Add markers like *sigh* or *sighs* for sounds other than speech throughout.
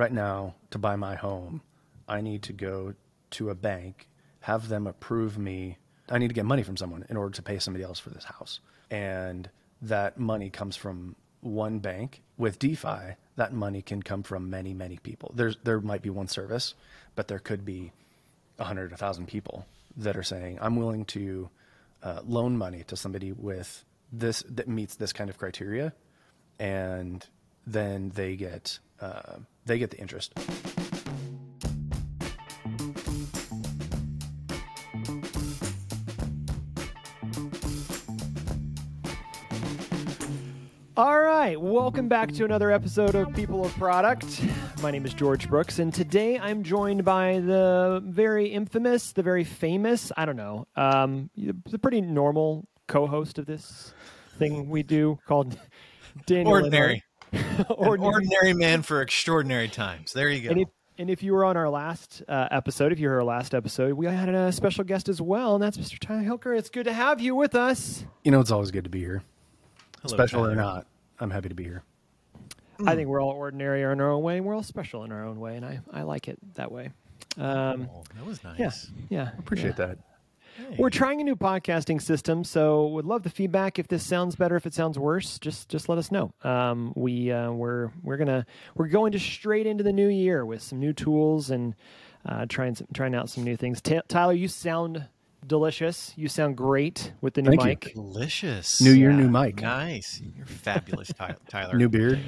right now to buy my home, I need to go to a bank, have them approve me. I need to get money from someone in order to pay somebody else for this house. And that money comes from one bank. With DeFi, that money can come from many, many people. There's, there might be one service, but there could be a hundred, a thousand people that are saying, I'm willing to uh, loan money to somebody with this that meets this kind of criteria. And then they get, uh, they get the interest. All right, welcome back to another episode of People of Product. My name is George Brooks, and today I'm joined by the very infamous, the very famous, I don't know, um, the pretty normal co host of this thing we do called *laughs* Daniel. Ordinary. *laughs* ordinary. ordinary man for extraordinary times. There you go. And if, and if you were on our last uh, episode, if you were our last episode, we had a special guest as well, and that's Mr. Tyler Hilker. It's good to have you with us. You know, it's always good to be here. Hello, Special Tyler. or not, I'm happy to be here. I think we're all ordinary in our own way, and we're all special in our own way, and I, I like it that way. Um, oh, that was nice. Yeah, yeah, appreciate yeah. that. Hey. We're trying a new podcasting system, so would love the feedback. If this sounds better, if it sounds worse, just just let us know. Um, we uh, we're we're gonna we're going to straight into the new year with some new tools and uh, trying some, trying out some new things. T- Tyler, you sound delicious. You sound great with the new Thank mic. You. Delicious. New year, yeah. new mic. Nice. You're fabulous, *laughs* Tyler. new beard.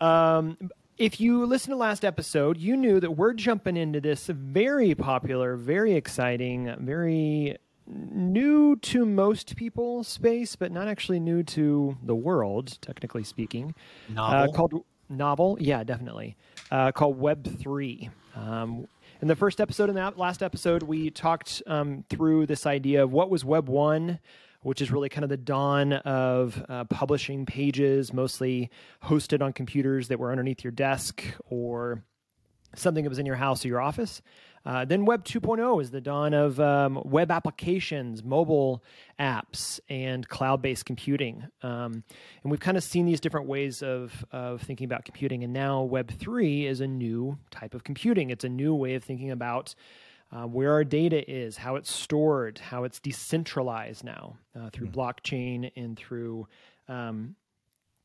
Um, if you listen to last episode, you knew that we're jumping into this very popular, very exciting, very new to most people space, but not actually new to the world, technically speaking. Novel. Uh, called novel, yeah, definitely. Uh, called Web three. Um, in the first episode, in that last episode, we talked um, through this idea of what was Web one, which is really kind of the dawn of uh, publishing pages, mostly hosted on computers that were underneath your desk or something that was in your house or your office. Uh, then Web 2.0 is the dawn of um, web applications, mobile apps, and cloud based computing. Um, and we've kind of seen these different ways of, of thinking about computing. And now Web 3 is a new type of computing, it's a new way of thinking about uh, where our data is, how it's stored, how it's decentralized now uh, through mm-hmm. blockchain and through um,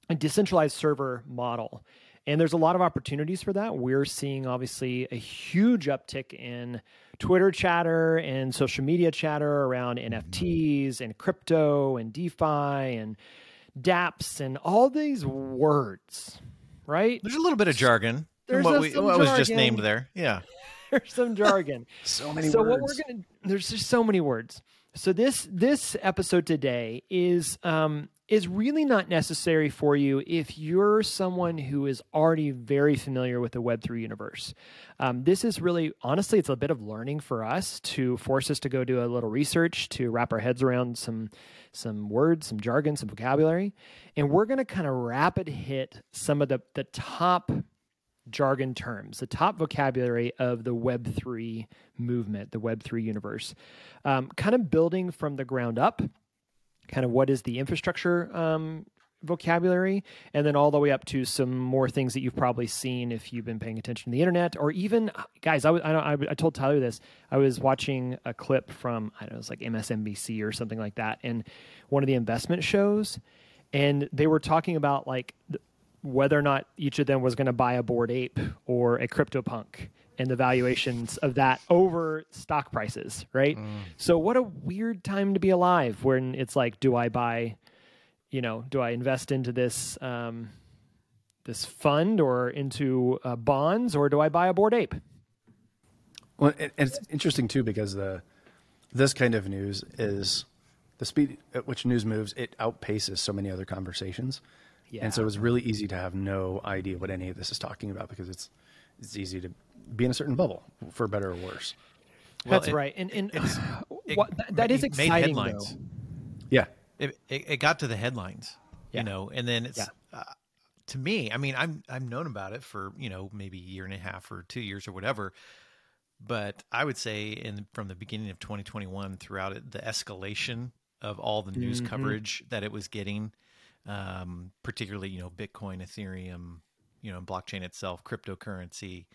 a decentralized server model. And there's a lot of opportunities for that. We're seeing obviously a huge uptick in Twitter chatter and social media chatter around NFTs and crypto and DeFi and dApps and all these words, right? There's a little bit of jargon. There's what, we, what was just named there. Yeah. *laughs* there's some jargon. *laughs* so many so words. what we're gonna there's just so many words. So this this episode today is um is really not necessary for you if you're someone who is already very familiar with the Web3 universe. Um, this is really, honestly, it's a bit of learning for us to force us to go do a little research to wrap our heads around some some words, some jargon, some vocabulary, and we're going to kind of rapid hit some of the the top jargon terms, the top vocabulary of the Web3 movement, the Web3 universe, um, kind of building from the ground up. Kind of what is the infrastructure um, vocabulary, and then all the way up to some more things that you've probably seen if you've been paying attention to the internet, or even guys. I, I, I told Tyler this. I was watching a clip from I don't know, it was like MSNBC or something like that, and one of the investment shows, and they were talking about like whether or not each of them was going to buy a Bored Ape or a CryptoPunk and the valuations of that over stock prices, right? Mm. So what a weird time to be alive when it's like, do I buy, you know, do I invest into this um, this fund or into uh, bonds or do I buy a Bored Ape? Well, it, it's interesting too because the this kind of news is the speed at which news moves. It outpaces so many other conversations. Yeah. And so it was really easy to have no idea what any of this is talking about because it's it's easy to be in a certain bubble for better or worse. Well, That's it, right, and and *sighs* it, what, that, that is exciting though. Yeah, it, it, it got to the headlines, yeah. you know, and then it's yeah. uh, to me. I mean, I'm I'm known about it for you know maybe a year and a half or two years or whatever, but I would say in from the beginning of 2021 throughout it, the escalation of all the news mm-hmm. coverage that it was getting um, particularly you know Bitcoin, Ethereum, you know, blockchain itself, cryptocurrency,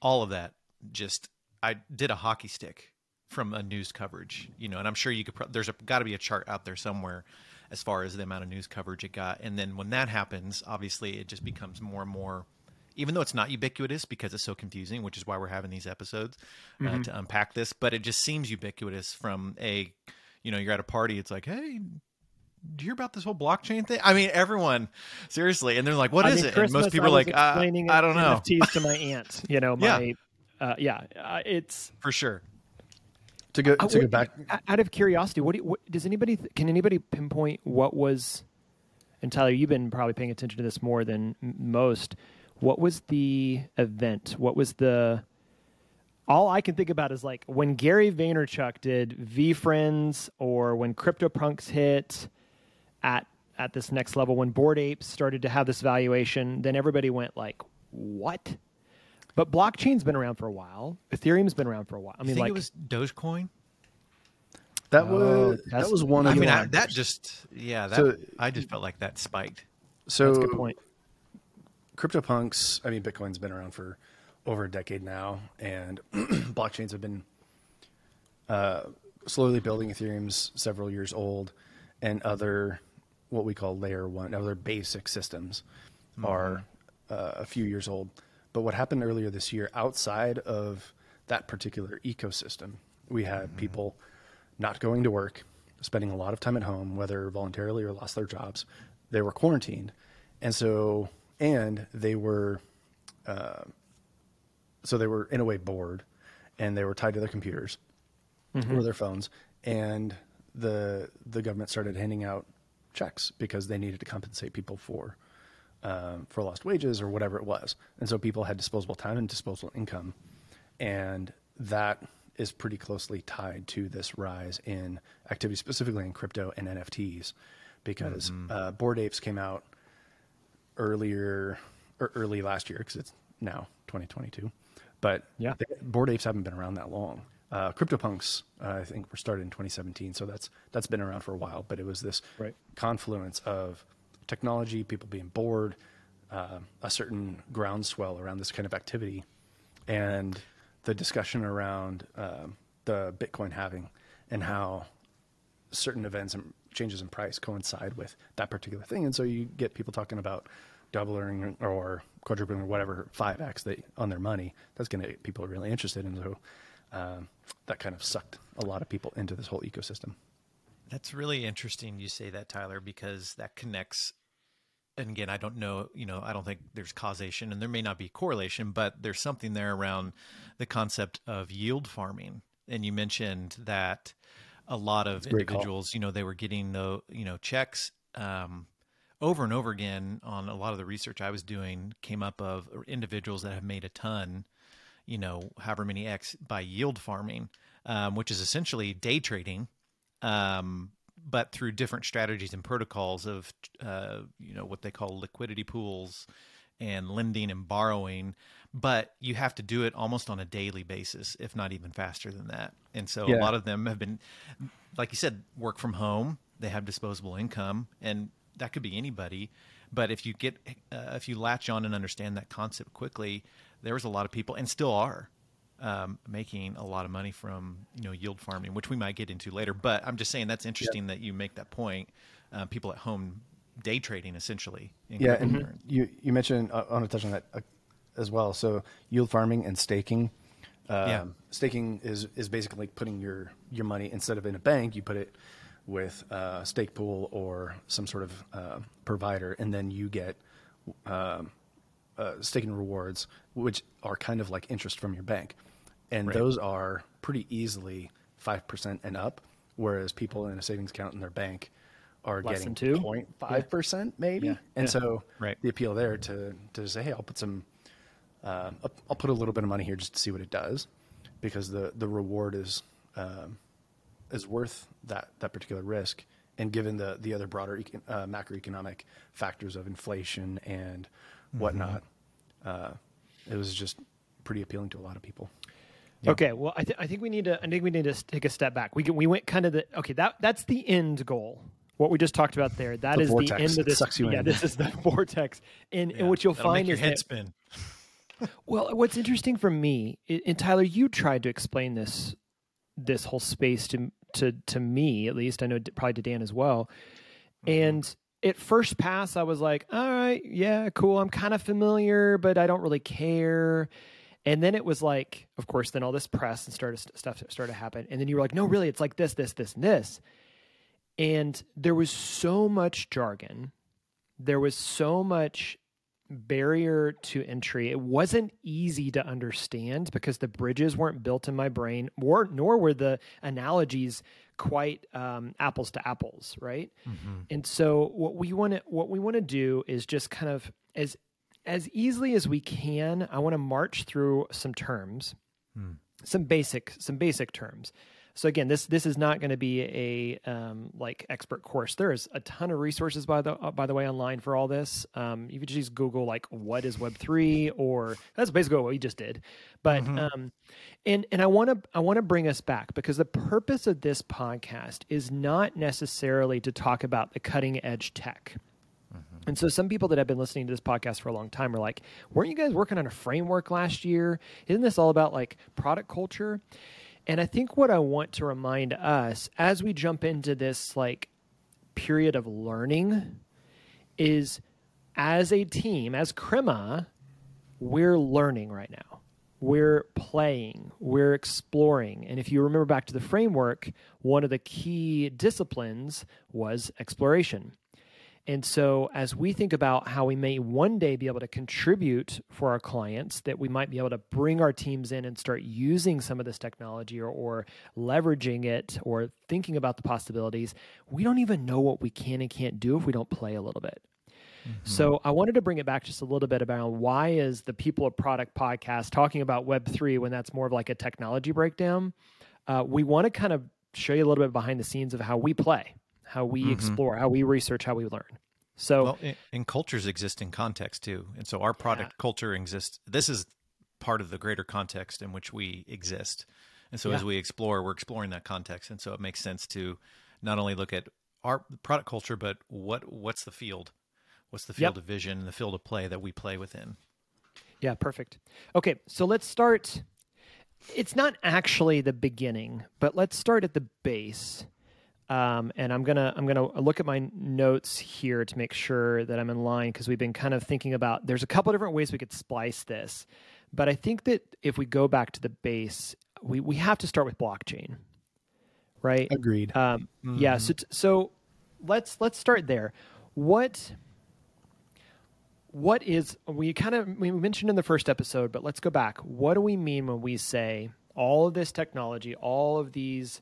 all of that. Just I did a hockey stick from a news coverage, you know, and I'm sure you could. Pro- there's got to be a chart out there somewhere as far as the amount of news coverage it got, and then when that happens, obviously it just becomes more and more. Even though it's not ubiquitous because it's so confusing, which is why we're having these episodes uh, mm-hmm. to unpack this, but it just seems ubiquitous from a, you know, you're at a party, it's like, hey, do you hear about this whole blockchain thing? I mean, everyone, seriously, and they're like, "What I is mean, it?" Christmas, and most people are like, uh, "I don't know." NFTs to my *laughs* aunt, you know, my yeah, uh, yeah uh, it's for sure. To go to go back, out of curiosity, what, do you, what does anybody can anybody pinpoint what was? And Tyler, you've been probably paying attention to this more than most. What was the event? What was the all I can think about is like when Gary Vaynerchuk did VeeFriends or when CryptoPunks hit at at this next level when Bored Apes started to have this valuation, then everybody went like, "What?" But blockchain's been around for a while. Ethereum's been around for a while. I mean, like it was Dogecoin. That was uh, that was one. I mean, I, that just yeah. That so, I just felt like that spiked. So that's a good point. CryptoPunks. I mean, Bitcoin's been around for over a decade now, and *clears throat* blockchains have been uh, slowly building. Ethereum's several years old and other what we call layer one, other basic systems mm-hmm. are uh, a few years old. But what happened earlier this year, outside of that particular ecosystem, we had mm-hmm. people not going to work, spending a lot of time at home, whether voluntarily or lost their jobs. They were quarantined, and so and they were, uh, so they were in a way bored, and they were tied to their computers mm-hmm. or their phones, and the the government started handing out checks because they needed to compensate people for um, for lost wages or whatever it was, and so people had disposable time and disposable income, and that is pretty closely tied to this rise in activity, specifically in crypto and NFTs, because mm-hmm. uh, Bored Apes came out earlier or early last year because it's now 2022, but yeah, Bored Apes haven't been around that long. Uh, CryptoPunks, uh, I think, were started in 2017, so that's that's been around for a while. But it was this right. confluence of technology, people being bored, uh, a certain groundswell around this kind of activity, and the discussion around um, the Bitcoin halving and how certain events and changes in price coincide with that particular thing. And so you get people talking about doubling or quadrupling or whatever 5x they, on their money. That's going to get people really interested. And so um, that kind of sucked a lot of people into this whole ecosystem. That's really interesting you say that, Tyler, because that connects. And again, I don't know, you know, I don't think there's causation and there may not be correlation, but there's something there around the concept of yield farming. And you mentioned that a lot of individuals, you know, they were getting the, you know, checks um, over and over again on a lot of the research I was doing came up of individuals that have made a ton you know, however many X by yield farming, um, which is essentially day trading, um, but through different strategies and protocols of, uh, you know, what they call liquidity pools and lending and borrowing. But you have to do it almost on a daily basis, if not even faster than that. And so yeah. a lot of them have been, like you said, work from home. They have disposable income, and that could be anybody. But if you get, uh, if you latch on and understand that concept quickly, there was a lot of people, and still are, um, making a lot of money from you know yield farming, which we might get into later. But I'm just saying that's interesting that you make that point. Uh, people at home day trading essentially. yeah, and you you mentioned uh, I want to touch on that uh, as well. So yield farming and staking. Um, yeah. Staking is is basically putting your your money instead of in a bank, you put it with a stake pool or some sort of uh, provider, and then you get um, uh, staking rewards, which are kind of like interest from your bank, and right. those are pretty easily five percent and up, whereas people in a savings account in their bank are Less getting two 0.5 percent maybe, yeah. and yeah. so right. the appeal there to to say, hey, I'll put some, uh, I'll put a little bit of money here just to see what it does, because the the reward is um, is worth that that particular risk and given the the other broader uh, macroeconomic factors of inflation and whatnot, mm-hmm. Uh, it was just pretty appealing to a lot of people. Yeah. Okay, well, I, th- I think we need to. I think we need to take a step back. We we went kind of the okay. That that's the end goal what we just talked about there. That The is vortex the end of this. sucks you yeah, in. this is the *laughs* vortex, and, Yeah, and what you'll find make your is head that spin. *laughs* well, what's interesting for me, i- and Tyler, you tried to explain this this whole space to to to me at least. I know probably to Dan as well. Mm-hmm. And at first pass, I was like, "All right, yeah, cool. I'm kind of familiar, but I don't really care." And then it was like, of course, then all this press and started stuff started to happen. And then you were like, "No, really, it's like this, this, this, and this." And there was so much jargon. There was so much barrier to entry. It wasn't easy to understand because the bridges weren't built in my brain, or nor were the analogies quite um, apples to apples, right? And so what we want to what we want to do is just kind of as as easily as we can. I want to march through some terms, some basic some basic terms. So again, this this is not going to be a um, like expert course. There is a ton of resources by the by the way online for all this. Um, you could just Google like what is Web three, or that's basically what we just did. But um, and and I want to I want to bring us back because the purpose of this podcast is not necessarily to talk about the cutting edge tech. And so some people that have been listening to this podcast for a long time are like, weren't you guys working on a framework last year? Isn't this all about like product culture? And I think what I want to remind us as we jump into this like period of learning is as a team, as Crema, we're learning right now. We're playing, we're exploring. And if you remember back to the framework, one of the key disciplines was exploration. And so, as we think about how we may one day be able to contribute for our clients, that we might be able to bring our teams in and start using some of this technology or, or leveraging it or thinking about the possibilities, we don't even know what we can and can't do if we don't play a little bit. So I wanted to bring it back just a little bit about why is the People of Product podcast talking about Web three when that's more of like a technology breakdown. Uh, we want to kind of show you a little bit behind the scenes of how we play, how we mm-hmm. explore, how we research, how we learn. So Well, and, and cultures exist in context too, and so our product culture exists. This is part of the greater context in which we exist, and so as we explore, we're exploring that context, and so it makes sense to not only look at our product culture, but what what's the field, what's the field Yep. of vision and the field of play that we play within. Yeah, perfect. Okay, so let's start. It's not actually the beginning, but let's start at the base. Um, and I'm gonna I'm gonna look at my notes here to make sure that I'm in line because we've been kind of thinking about. There's a couple different ways we could splice this, but I think that if we go back to the base, we we have to start with blockchain, right? Agreed. Um, Yeah. So, t- so let's let's start there. What what is we kind of we mentioned in the first episode, but let's go back. What do we mean when we say all of this technology, all of these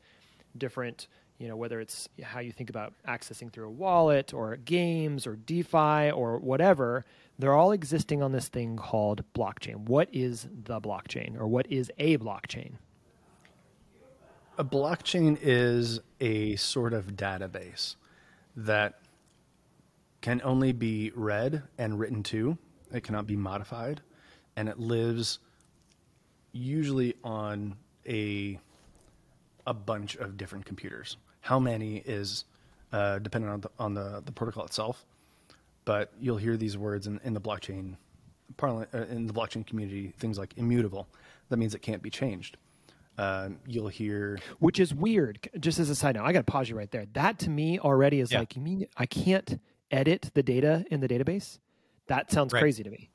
different, you know, whether it's how you think about accessing through a wallet or games or DeFi or whatever, they're all existing on this thing called blockchain. What is the blockchain or what is a blockchain? A blockchain is a sort of database that can only be read and written to. It cannot be modified, and it lives usually on a a bunch of different computers. How many is uh, dependent on the on the, the protocol itself, but you'll hear these words in, in the blockchain parlance, uh, in the blockchain community, things like immutable. That means it can't be changed. Uh, you'll hear which is weird. Just as a side note, I got to pause you right there. That to me already is Yeah. like, you mean I can't edit the data in the database? That sounds Right. crazy to me.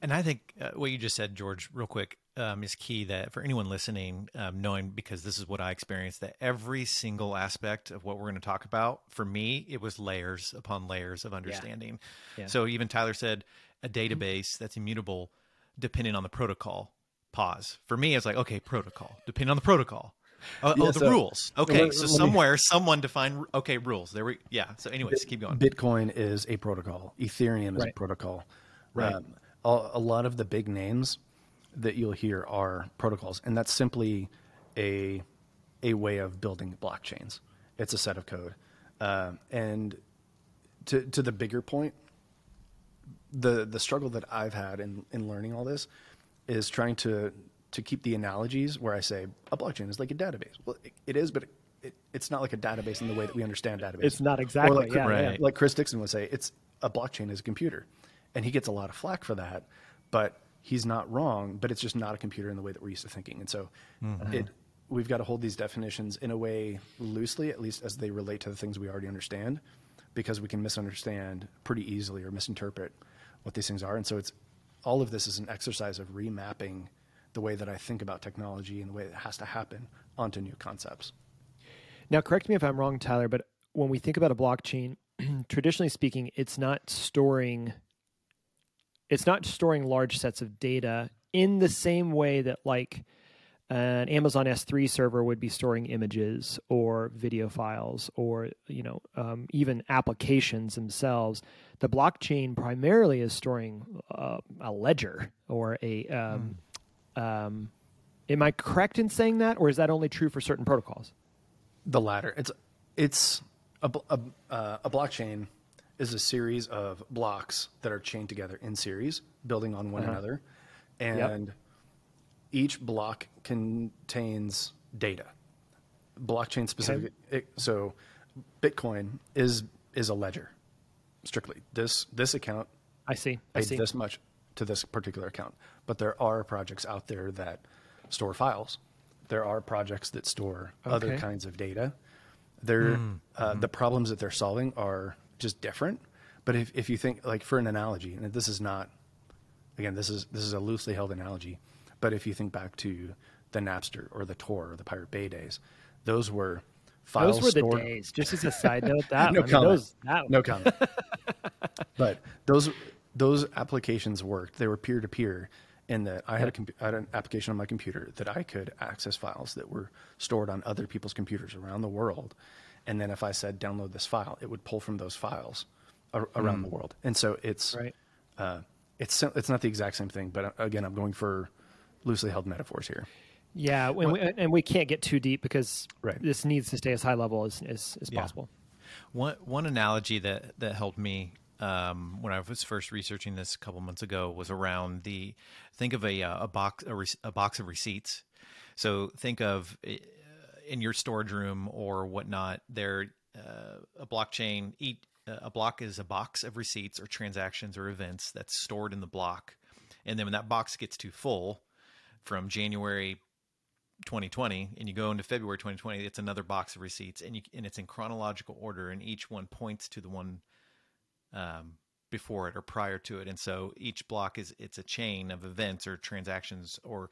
And I think uh, what you just said, George, real quick, um, is key. That for anyone listening, um, knowing because this is what I experienced, that every single aspect of what we're going to talk about, for me, it was layers upon layers of understanding. Yeah. So even Tyler said a database that's immutable, depending on the protocol. Pause. For me, it's like okay, protocol, depending on the protocol. Oh, oh, the so- rules. Okay, let- so let me- somewhere someone defined. Okay, rules. There we. Yeah. So, anyways, keep going. Bitcoin is a protocol. Ethereum is Right. a protocol. Right. Um, a, a lot of the big names that you'll hear are protocols, and that's simply a a way of building blockchains. It's a set of code, Um and to to the bigger point, the the struggle that I've had in in learning all this is trying to to keep the analogies where I say a blockchain is like a database. Well, it, it is, but it, it, it's not like a database in the way that we understand database. It's not exactly. Like, yeah, right. yeah. like Chris Dixon would say, it's a blockchain is a computer, and he gets a lot of flack for that, but he's not wrong. But it's just not a computer in the way that we're used to thinking, and so mm-hmm. it we've got to hold these definitions in a way loosely, at least as they relate to the things we already understand, because we can misunderstand pretty easily or misinterpret what these things are, and so it's all of this is an exercise of remapping the way that I think about technology and the way it has to happen onto new concepts. Now, correct me if I'm wrong, Tyler, but when we think about a blockchain, *clears throat* traditionally speaking, it's not storing it's not storing large sets of data in the same way that like an Amazon S3 server would be storing images or video files or you know um, even applications themselves. The blockchain primarily is storing uh, a ledger or a. Um, um, am I correct in saying that, or is that only true for certain protocols? The latter. It's it's a, a, uh, a blockchain is a series of blocks that are chained together in series, building on one uh-huh. another, and each block contains data. Blockchain specific. It, so, Bitcoin is is a ledger, strictly. This this account I see. I see. this much to this particular account. But there are projects out there that store files. There are projects that store other kinds of data. They're, hmm. uh, The mm-hmm. problems that they're solving are just different. But if, if you think, like for an analogy, and this is not, again, this is this is a loosely held analogy, but if you think back to the Napster or the Tor or the Pirate Bay days, those were files Those were the days. Just as a side note, *laughs* that no mean, comment. those that no comment. but those those applications worked. They were peer to peer, in that I had a I had an application on my computer that I could access files that were stored on other people's computers around the world, and then if I said download this file, it would pull from those files ar- around the world. And so it's right. uh, it's it's not the exact same thing, but uh, again, I'm going for loosely held metaphors here. Yeah, and we, and we can't get too deep because Right. this needs to stay as high level as as, as Yeah. possible. One one analogy that that helped me um, when I was first researching this a couple months ago was around the think of a uh, a box a, re- a box of receipts. So think of in your storage room or whatnot. There uh, a blockchain. Eat a block is a box of receipts or transactions or events that's stored in the block, and then when that box gets too full, from January 2020 and you go into February 2020, it's another box of receipts and you and it's in chronological order and each one points to the one um, before it or prior to it. And so each block is it's a chain of events or transactions or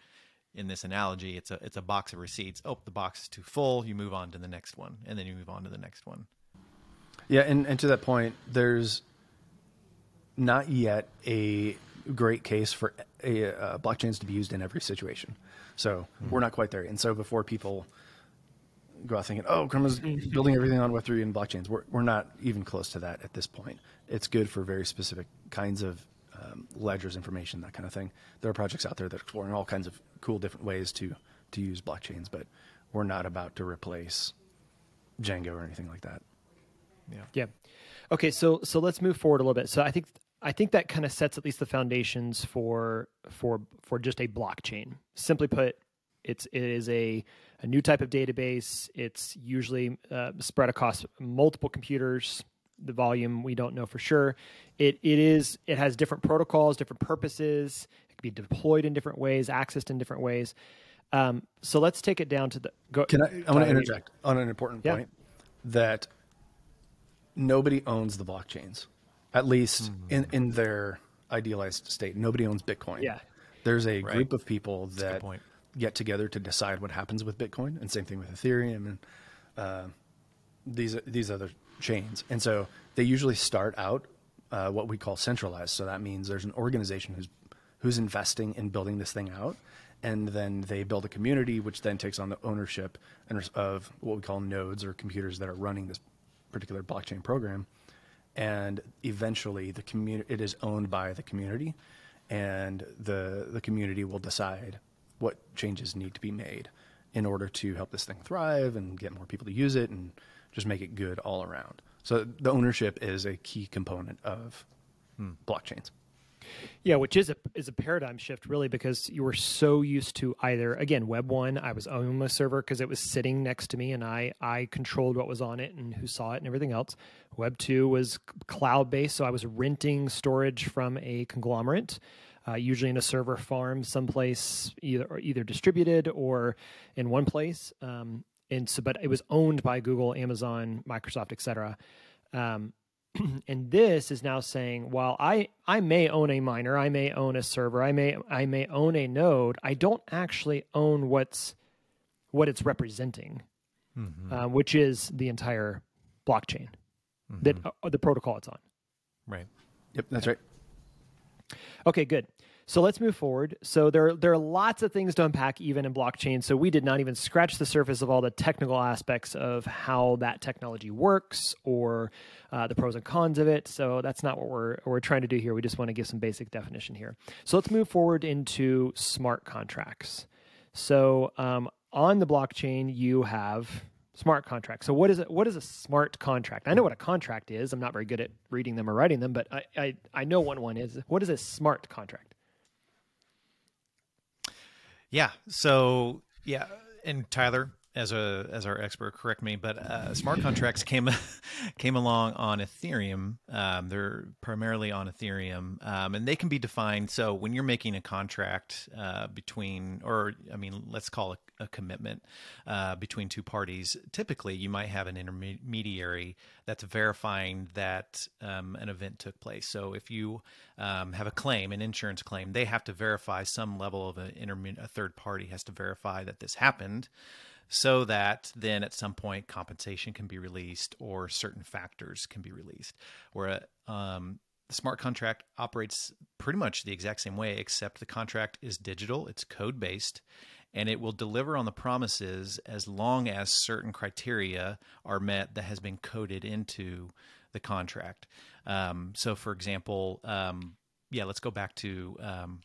in this analogy, it's a it's a box of receipts. Oh, the box is too full, you move on to the next one and then you move on to the next one. Yeah, and, and to that point, there's not yet a great case for a, uh, blockchains to be used in every situation. So we're not quite there. And so before people go out thinking, oh, Crema's building everything on Web3 and blockchains, we're, we're not even close to that at this point. It's good for very specific kinds of um, ledgers, information, that kind of thing. There are projects out there that are exploring all kinds of cool different ways to, to use blockchains, but we're not about to replace Django or anything like that. Yeah. Yeah. Okay, so so let's move forward a little bit. So I think I think that kind of sets at least the foundations for for for just a blockchain. Simply put, it's it is a a new type of database. It's usually uh, spread across multiple computers. The volume we don't know for sure. It it is it has different protocols, different purposes. It can be deployed in different ways, accessed in different ways. Um, so let's take it down to the. Go, Can I? I want Tyler, to you- interject on an important Yeah. point that nobody owns the blockchains, at least in in their idealized state. Nobody owns Bitcoin. Yeah. there's a Right. group of people that point. get together to decide what happens with Bitcoin, and same thing with Ethereum and uh, these these other chains. And so they usually start out uh, what we call centralized. So that means there's an organization who's who's investing in building this thing out, and then they build a community, which then takes on the ownership of what we call nodes or computers that are running this particular blockchain program. And eventually, the community it is owned by the community, and the the community will decide what changes need to be made in order to help this thing thrive and get more people to use it and just make it good all around. So the ownership is a key component of blockchains. Yeah, which is a is a paradigm shift really because you were so used to either again Web one I was owning my server because it was sitting next to me and I I controlled what was on it and who saw it and everything else. Web two was cloud based, so I was renting storage from a conglomerate. Uh, usually in a server farm someplace either either distributed or in one place um, and so but it was owned by google amazon microsoft etc um, *clears throat* and this is now saying, while I I may own a miner, I may own a server, I may I may own a node, I don't actually own what's what it's representing, mm-hmm. uh, which is the entire blockchain mm-hmm. that uh, the protocol it's on. Right. Yep, that's right. Okay, good. So let's move forward. So there, there are lots of things to unpack even in blockchain. So we did not even scratch the surface of all the technical aspects of how that technology works or uh, the pros and cons of it. So that's not what we're, we're trying to do here. We just want to give some basic definition here. So let's move forward into smart contracts. So um, on the blockchain, you have smart contracts. So what is it? What is a smart contract? I know what a contract is. I'm not very good at reading them or writing them, but I, I, I know what one is. What is a smart contract? Yeah. So yeah, and Tyler, as a as our expert, correct me, but uh, smart contracts came *laughs* came along on Ethereum. Um, they're primarily on Ethereum, um, and they can be defined. So when you're making a contract uh, between, or I mean, let's call it a commitment uh, between two parties. Typically, you might have an intermediary that's verifying that um, an event took place. So if you um, have a claim, an insurance claim, they have to verify some level of an a third party has to verify that this happened so that then at some point compensation can be released or certain factors can be released. Where um, the smart contract operates pretty much the exact same way, except the contract is digital, it's code based, and it will deliver on the promises as long as certain criteria are met that has been coded into the contract. Um, so, for example, um, yeah, let's go back to um,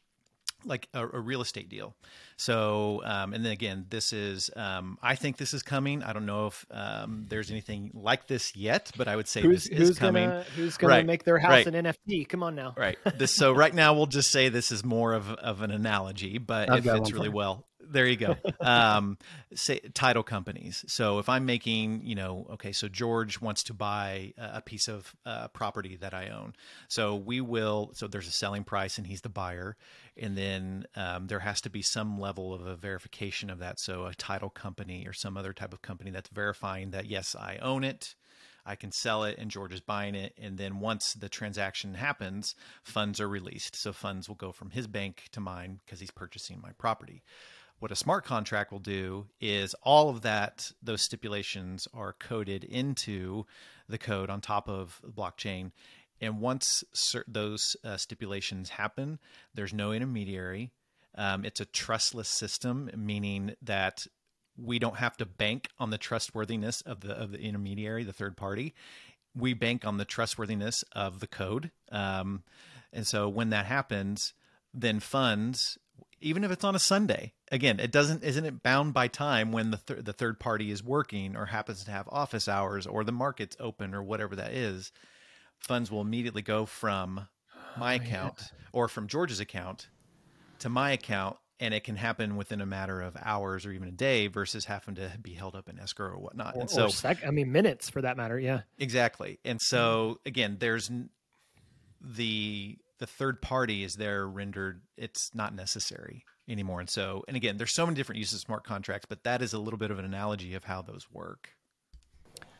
like a, a, real estate deal. So, um, and then again, this is, um, I think this is coming. I don't know if um, there's anything like this yet, but I would say who's, this who's is coming. Gonna, who's going right. to make their house right. an NFT? Come on now. Right. This, so right now we'll just say this is more of, of an analogy, but I've it fits really well. There you go. Um, say title companies. So if I'm making, you know, okay, so George wants to buy a piece of uh, property that I own. So we will. So there's a selling price, and he's the buyer, and then um, there has to be some level of a verification of that. So a title company or some other type of company that's verifying that yes, I own it. I can sell it and George is buying it. And then once the transaction happens, funds are released. So funds will go from his bank to mine because he's purchasing my property. What a smart contract will do is all of that, those stipulations are coded into the code on top of the blockchain. And once those uh, stipulations happen, there's no intermediary. Um, it's a trustless system, meaning that we don't have to bank on the trustworthiness of the of the intermediary, the third party. We bank on the trustworthiness of the code. Um, and so when that happens, then funds even if it's on a Sunday. Again, it doesn't isn't it bound by time when the th- the third party is working or happens to have office hours or the market's open or whatever that is. Funds will immediately go from my oh, account yeah. or from George's account to my account and it can happen within a matter of hours or even a day versus having to be held up in escrow or whatnot. Or, and so, sec- I mean, minutes for that matter. Yeah, exactly. And so again, there's the the third party is there rendered it's not necessary anymore. And so and again there's so many different uses of smart contracts but that is a little bit of an analogy of how those work.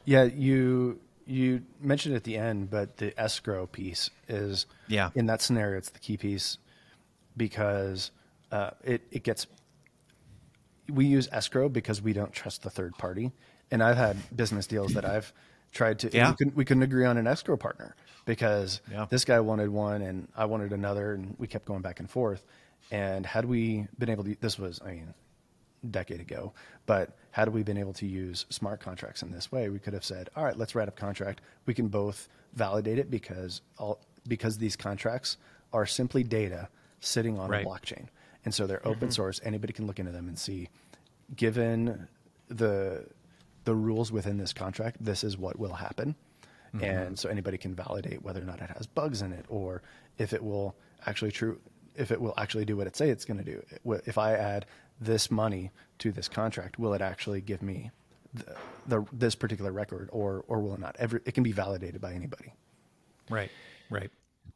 Yeah you you mentioned at the end but the escrow piece is yeah. in that scenario it's the key piece because uh, it, it gets we use escrow because we don't trust the third party. And i've had business deals that i've tried to yeah. we, couldn't, we couldn't agree on an escrow partner because yeah. this guy wanted one and I wanted another, and we kept going back and forth. And had we been able to, this was, I mean, a decade ago, but had we been able to use smart contracts in this way, we could have said, all right, let's write up contract. We can both validate it because all, because these contracts are simply data sitting on right. a blockchain. And so they're open mm-hmm. source. Anybody can look into them and see, given the the rules within this contract, this is what will happen Mm-hmm. And so anybody can validate whether or not it has bugs in it or if it will actually true if it will actually do what it say it's going to do. If I add this money to this contract, will it actually give me the, the this particular record or or will it not? Every it can be validated by anybody. Right. Right.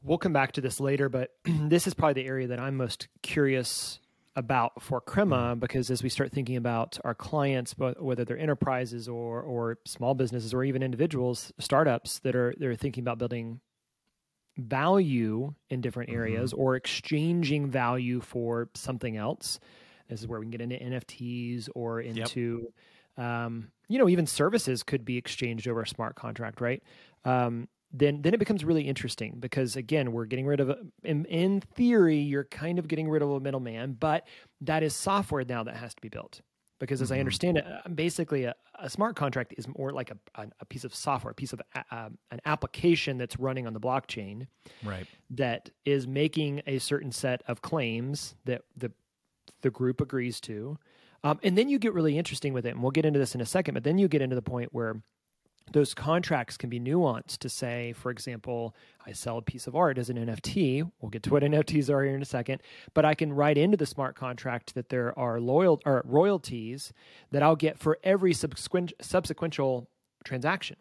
We'll come back to this later, but *clears throat* this is probably the area that I'm most curious about for Crema mm-hmm. because as we start thinking about our clients, whether they're enterprises or or small businesses or even individuals, startups that are they're thinking about building value in different mm-hmm. areas mm-hmm. or exchanging value for something else. This is where we can get into NFTs or into, yep. um, you know, even services could be exchanged over a smart contract, right? Um, then then it becomes really interesting because again we're getting rid of a, in, in theory you're kind of getting rid of a middleman but that is software now that has to be built. Because as mm-hmm. i understand it uh, basically a, a, smart contract is more like a, a, a piece of software a piece of uh, an application that's running on the blockchain right. that is making a certain set of claims that the the group agrees to. Um, and then you get really interesting with it and we'll get into this in a second but then you get into the point where those contracts can be nuanced to say, for example, I sell a piece of art as an NFT. We'll get to what *laughs* NFTs are here in a second, but I can write into the smart contract that there are loyal or royalties that I'll get for every subsequent transaction,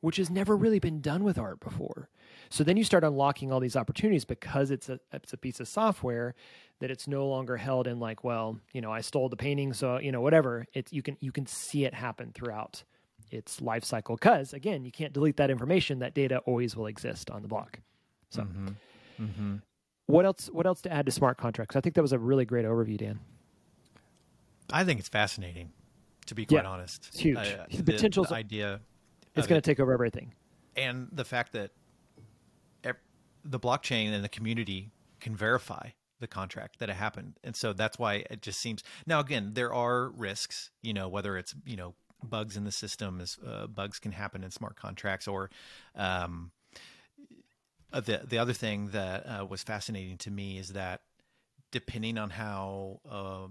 which has never really been done with art before. So then you start unlocking all these opportunities because it's a it's a piece of software that it's no longer held in like, well, you know, I stole the painting, so you know, whatever. It's you can you can see it happen throughout its life cycle because again you can't delete that information that data always will exist on the block. So mm-hmm. Mm-hmm. what else what else to add to smart contracts? I think that was a really great overview dan. I think it's fascinating to be quite yeah, honest. It's huge. Uh, the, the potential idea it's going to take over everything. and the fact that the blockchain and the community can verify the contract that it happened. And so that's why it just seems now again there are risks you know whether it's you know bugs in the system as uh, bugs can happen in smart contracts or um, uh, the the other thing that uh, was fascinating to me is that depending on how uh,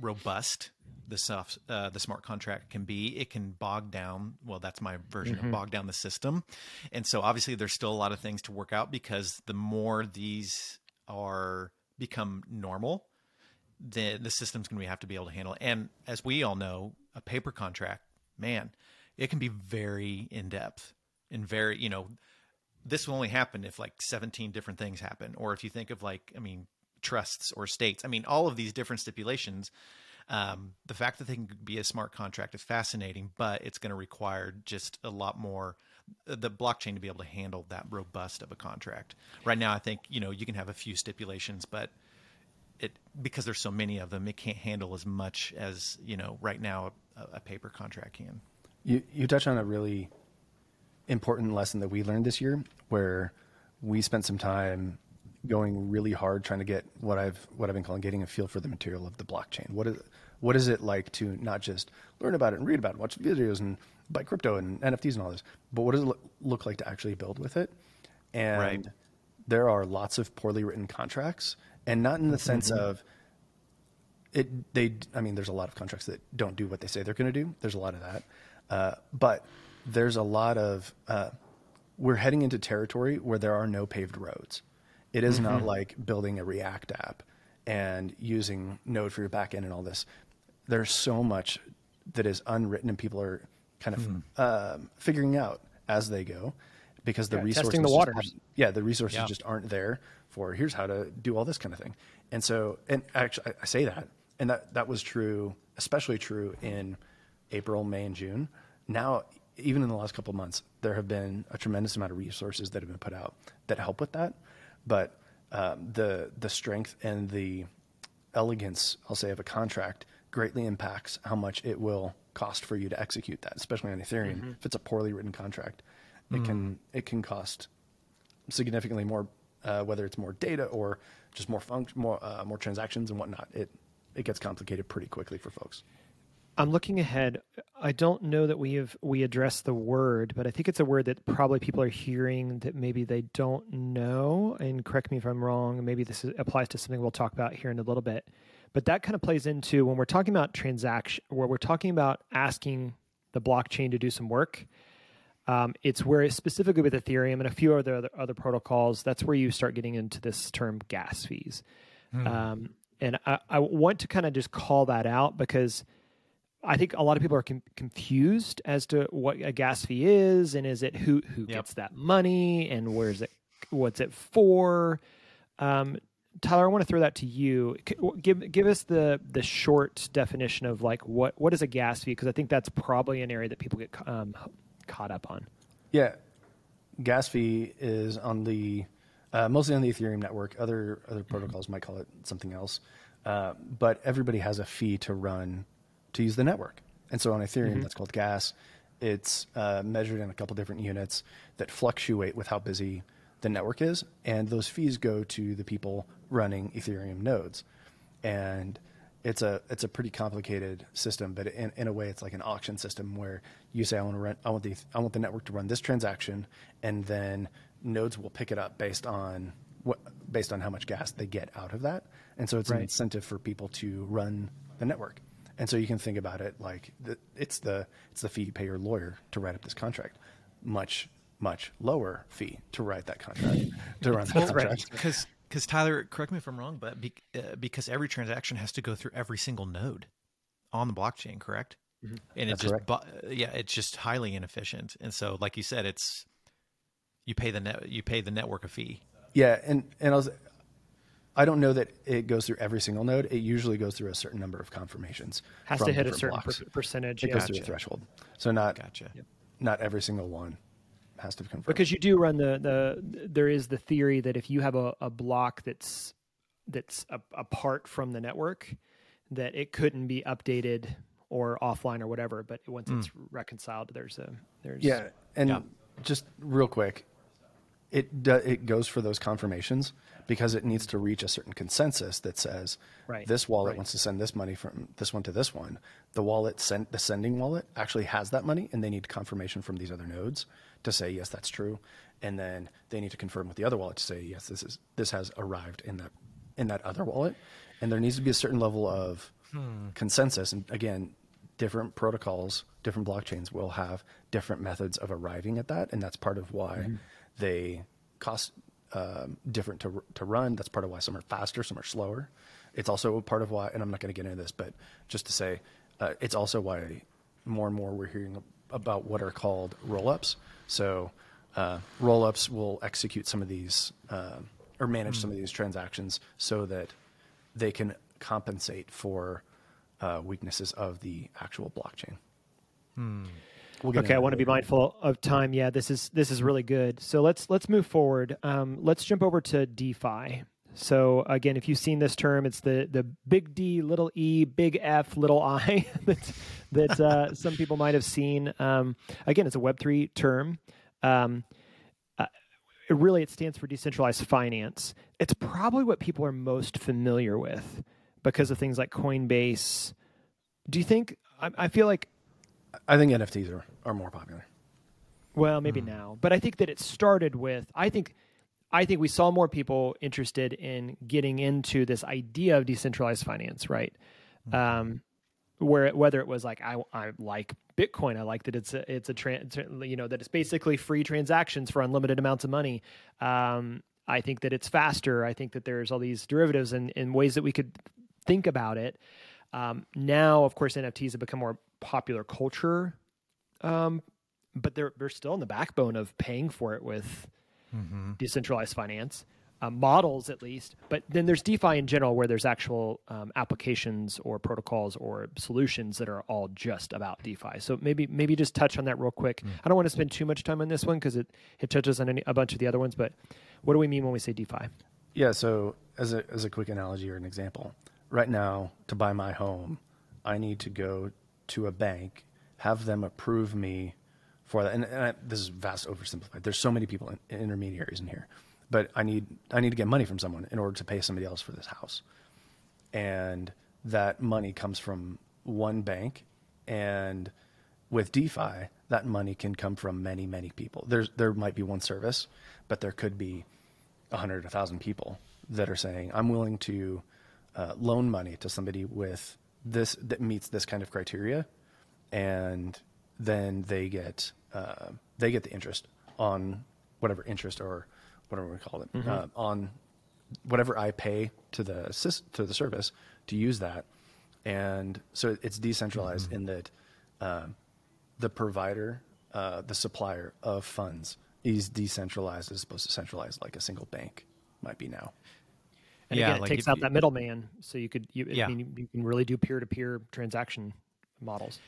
robust the soft uh, the smart contract can be, it can bog down. Well, that's my version mm-hmm. of bog down the system, and so obviously there's still a lot of things to work out because the more these are become normal, the the system's going to have to be able to handle. It. And as we all know, a paper contract man, it can be very in depth and very, you know, this will only happen if like 17 different things happen. Or if you think of like, I mean, trusts or states, I mean, all of these different stipulations. Um, the fact that they can be a smart contract is fascinating, but it's going to require just a lot more the blockchain to be able to handle that robust of a contract. Right now, I think you know you can have a few stipulations, but it because there's so many of them, it can't handle as much as you know right now a, paper contract can. You you touch on a really important lesson that we learned this year, where we spent some time going really hard trying to get what I've what I've been calling getting a feel for the material of the blockchain. What is what is it like to not just learn about it and read about it, watch videos and buy crypto and NFTs and all this, but what does it look like to actually build with it? And right. there are lots of poorly written contracts, and not in the mm-hmm. sense of it they i mean there's a lot of contracts that don't do what they say they're going to do there's a lot of that uh, but there's a lot of uh, we're heading into territory where there are no paved roads it is mm-hmm. not like building a react app and using node for your backend and all this there's so much that is unwritten and people are kind of mm. figuring out as they go because the yeah, resources the waters. yeah the resources yeah. just aren't there for here's how to do all this kind of thing and so and actually i say that and that that was true, especially true in April, May, and June. Now, even in the last couple of months, there have been a tremendous amount of resources that have been put out that help with that. But um, the the strength and the elegance, I'll say, of a contract greatly impacts how much it will cost for you to execute that, especially on Ethereum. Mm-hmm. If it's a poorly written contract, it mm. can it can cost significantly more, uh, whether it's more data or just more function, more uh, more transactions and whatnot. It it gets complicated pretty quickly for folks. I'm looking ahead. I don't know that we have we addressed the word, but I think it's a word that probably people are hearing that maybe they don't know. And correct me if I'm wrong. Maybe this is, applies to something we'll talk about here in a little bit. But that kind of plays into when we're talking about transaction, where we're talking about asking the blockchain to do some work. Um, it's where specifically with Ethereum and a few other, other other protocols, that's where you start getting into this term gas fees. Hmm. Um, and I, I, want to kind of just call that out because I think a lot of people are com- confused as to what a gas fee is, and is it who who yep. gets that money, and where's it, what's it for? Um, Tyler, I want to throw that to you. Give give us the the short definition of like what what is a gas fee because I think that's probably an area that people get um, caught up on. Yeah, gas fee is on the uh, mostly on the Ethereum network. Other other mm-hmm. protocols might call it something else, uh, but everybody has a fee to run to use the network. And so on Ethereum, mm-hmm. that's called gas. It's uh, measured in a couple different units that fluctuate with how busy the network is, and those fees go to the people running Ethereum nodes. And it's a it's a pretty complicated system, but in, in a way, it's like an auction system where you say, I want to run, I want the I want the network to run this transaction, and then nodes will pick it up based on what based on how much gas they get out of that. And so it's right. an incentive for people to run the network. And so you can think about it like the, it's the it's the fee you pay your lawyer to write up this contract. Much much lower fee to write that contract to run that contract. Because because Tyler, correct me if I'm wrong, but be, uh, because every transaction has to go through every single node on the blockchain, correct? Mm-hmm. And it's just bu- yeah, it's just highly inefficient. And so, like you said, it's you pay the net you pay the network a fee. Yeah, and and I was I don't know that it goes through every single node. It usually goes through a certain number of confirmations. Has to hit a certain per- percentage. It yeah. goes gotcha. through a threshold. So not gotcha. not every single one has to be confirmed. Because you do run the the there is the theory that if you have a, a block that's that's a, apart from the network, that it couldn't be updated or offline or whatever. But once mm. it's reconciled, there's a there's yeah. And yeah. just real quick, it do, it goes for those confirmations because it needs to reach a certain consensus that says right. this wallet right. wants to send this money from this one to this one. The wallet sent the sending wallet actually has that money, and they need confirmation from these other nodes to say yes, that's true, and then they need to confirm with the other wallet to say yes, this is this has arrived in that in that other wallet, and there needs to be a certain level of hmm. consensus. And again, different protocols, different blockchains will have different methods of arriving at that, and that's part of why mm-hmm. They cost um, different to to run. That's part of why some are faster, some are slower. It's also a part of why, and I'm not going to get into this, but just to say, uh, it's also why more and more we're hearing about what are called rollups. So uh, rollups will execute some of these uh, or manage mm. some of these transactions so that they can compensate for uh, weaknesses of the actual blockchain. Hmm. We'll okay, I want to be mindful of time. Yeah, this is this is really good. So let's let's move forward. Um, let's jump over to DeFi. So again, if you've seen this term, it's the the big D, little E, big F, little I *laughs* that that uh, some people might have seen. Um, again, it's a Web three term. Um, uh, it really it stands for decentralized finance. It's probably what people are most familiar with because of things like Coinbase. Do you think? I, I feel like I think NFTs are, are more popular. Well, maybe mm. now, but I think that it started with. I think I think we saw more people interested in getting into this idea of decentralized finance, right? Mm-hmm. Um, where whether it was like I, I like Bitcoin, I like that it's a, it's a trans, you know that it's basically free transactions for unlimited amounts of money. Um, I think that it's faster. I think that there's all these derivatives and, in ways that we could think about it. Um, now, of course, NFTs have become more popular culture, um, but they're they're still in the backbone of paying for it with mm-hmm. decentralized finance uh, models, at least. But then there's DeFi in general, where there's actual um, applications or protocols or solutions that are all just about DeFi. So maybe maybe just touch on that real quick. Mm. I don't want to spend too much time on this one because it it touches on any, a bunch of the other ones. But what do we mean when we say DeFi? Yeah. So as a as a quick analogy or an example, right now to buy my home, I need to go to a bank, have them approve me for that. And, and I, this is vast oversimplified. There's so many people, in, intermediaries in here, but I need I need to get money from someone in order to pay somebody else for this house, and that money comes from one bank, and with DeFi, that money can come from many many people. There's there might be one service, but there could be a hundred, a thousand people that are saying, "I'm willing to uh, loan money to somebody with this that meets this kind of criteria, and then they get uh, they get the interest on whatever interest or whatever we call it uh, on whatever I pay to the to the service to use that, and so it's decentralized in that uh, the provider, uh, the supplier of funds is decentralized as opposed to centralized like a single bank might be now. And Yeah, again, it like takes if out that middleman, so you could you, Yeah. I mean, you, you can really do peer to peer transaction models.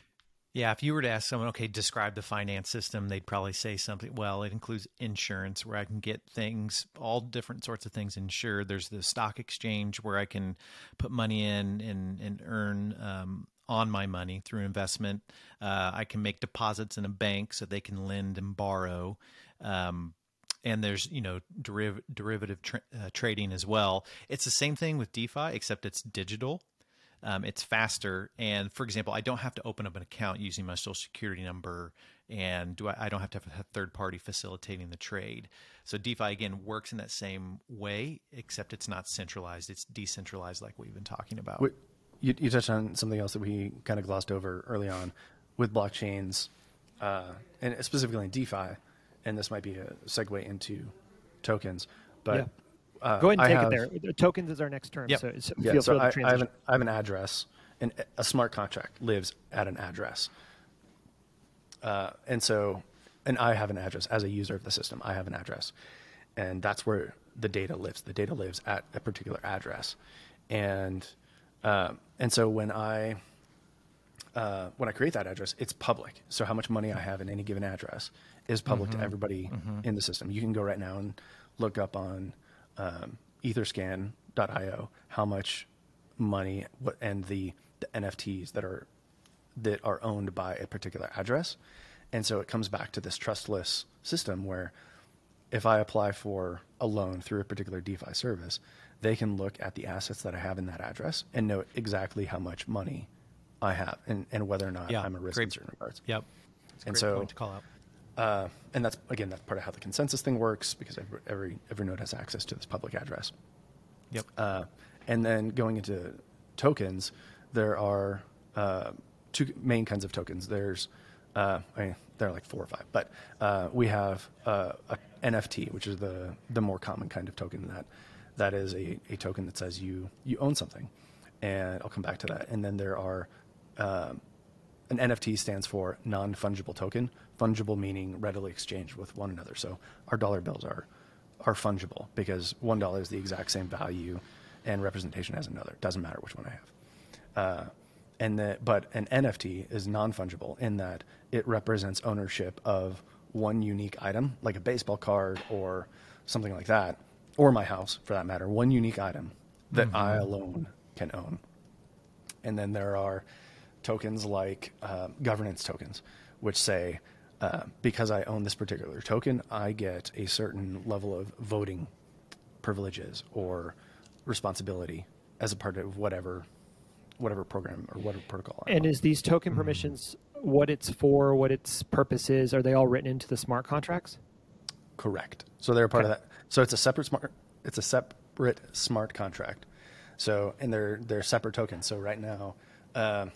Yeah, if you were to ask someone, okay, describe the finance system, they'd probably say something. Well, it includes insurance, where I can get things, all different sorts of things insured. There's the stock exchange, where I can put money in and and earn um, on my money through investment. Uh, I can make deposits in a bank, so they can lend and borrow. Um, and there's you know deriv- derivative tra- uh, trading as well. It's the same thing with DeFi, except it's digital. Um, it's faster. And for example, I don't have to open up an account using my social security number, and do I, I don't have to have a third party facilitating the trade. So DeFi again works in that same way, except it's not centralized; it's decentralized, like we've been talking about. What, you, you touched on something else that we kind of glossed over early on with blockchains, uh, and specifically in DeFi, and this might be a segue into tokens. But Yeah. uh, Go ahead and I take have- it there. Tokens is our next term. Yep. So, so Yeah, feel so free to I, I, have an, I have an address, and a smart contract lives at an address. Uh, and so, and I have an address as a user of the system. I have an address, and that's where the data lives. The data lives at a particular address, and uh, and so when I uh, when I create that address, it's public. So how much money I have in any given address is public to everybody in the system. You can go right now and look up on um, Etherscan.io how much money what, and the, the NFTs that are that are owned by a particular address. And so it comes back to this trustless system where if I apply for a loan through a particular DeFi service, they can look at the assets that I have in that address and know exactly how much money I have and, and whether or not Yeah, I'm a risk in certain regards. Yep. That's a And great so- point to call out. Uh, and that's again that's part of how the consensus thing works because every every, every node has access to this public address. Yep. Uh, and then going into tokens, there are uh, two main kinds of tokens. There's, uh, I mean, there are like four or five, but uh, we have uh, a NFT, which is the the more common kind of token that that is a, a token that says you you own something, and I'll come back to that. And then there are um, an NFT stands for non fungible token. Fungible meaning readily exchanged with one another. So our dollar bills are are fungible because one dollar is the exact same value and representation as another. It doesn't matter which one I have. Uh, and that, but an NFT is non fungible in that it represents ownership of one unique item, like a baseball card or something like that, or my house for that matter. One unique item that I alone can own. And then there are tokens like uh, governance tokens, which say, uh, because I own this particular token, I get a certain level of voting privileges or responsibility as a part of whatever whatever program or whatever protocol. I'm And on. is these token permissions what it's for, what its purpose is? Are they all written into the smart contracts? Correct. So they're part Okay. of that. So it's a separate smart. It's a separate smart contract. So and they're they're separate tokens. So right now, uh,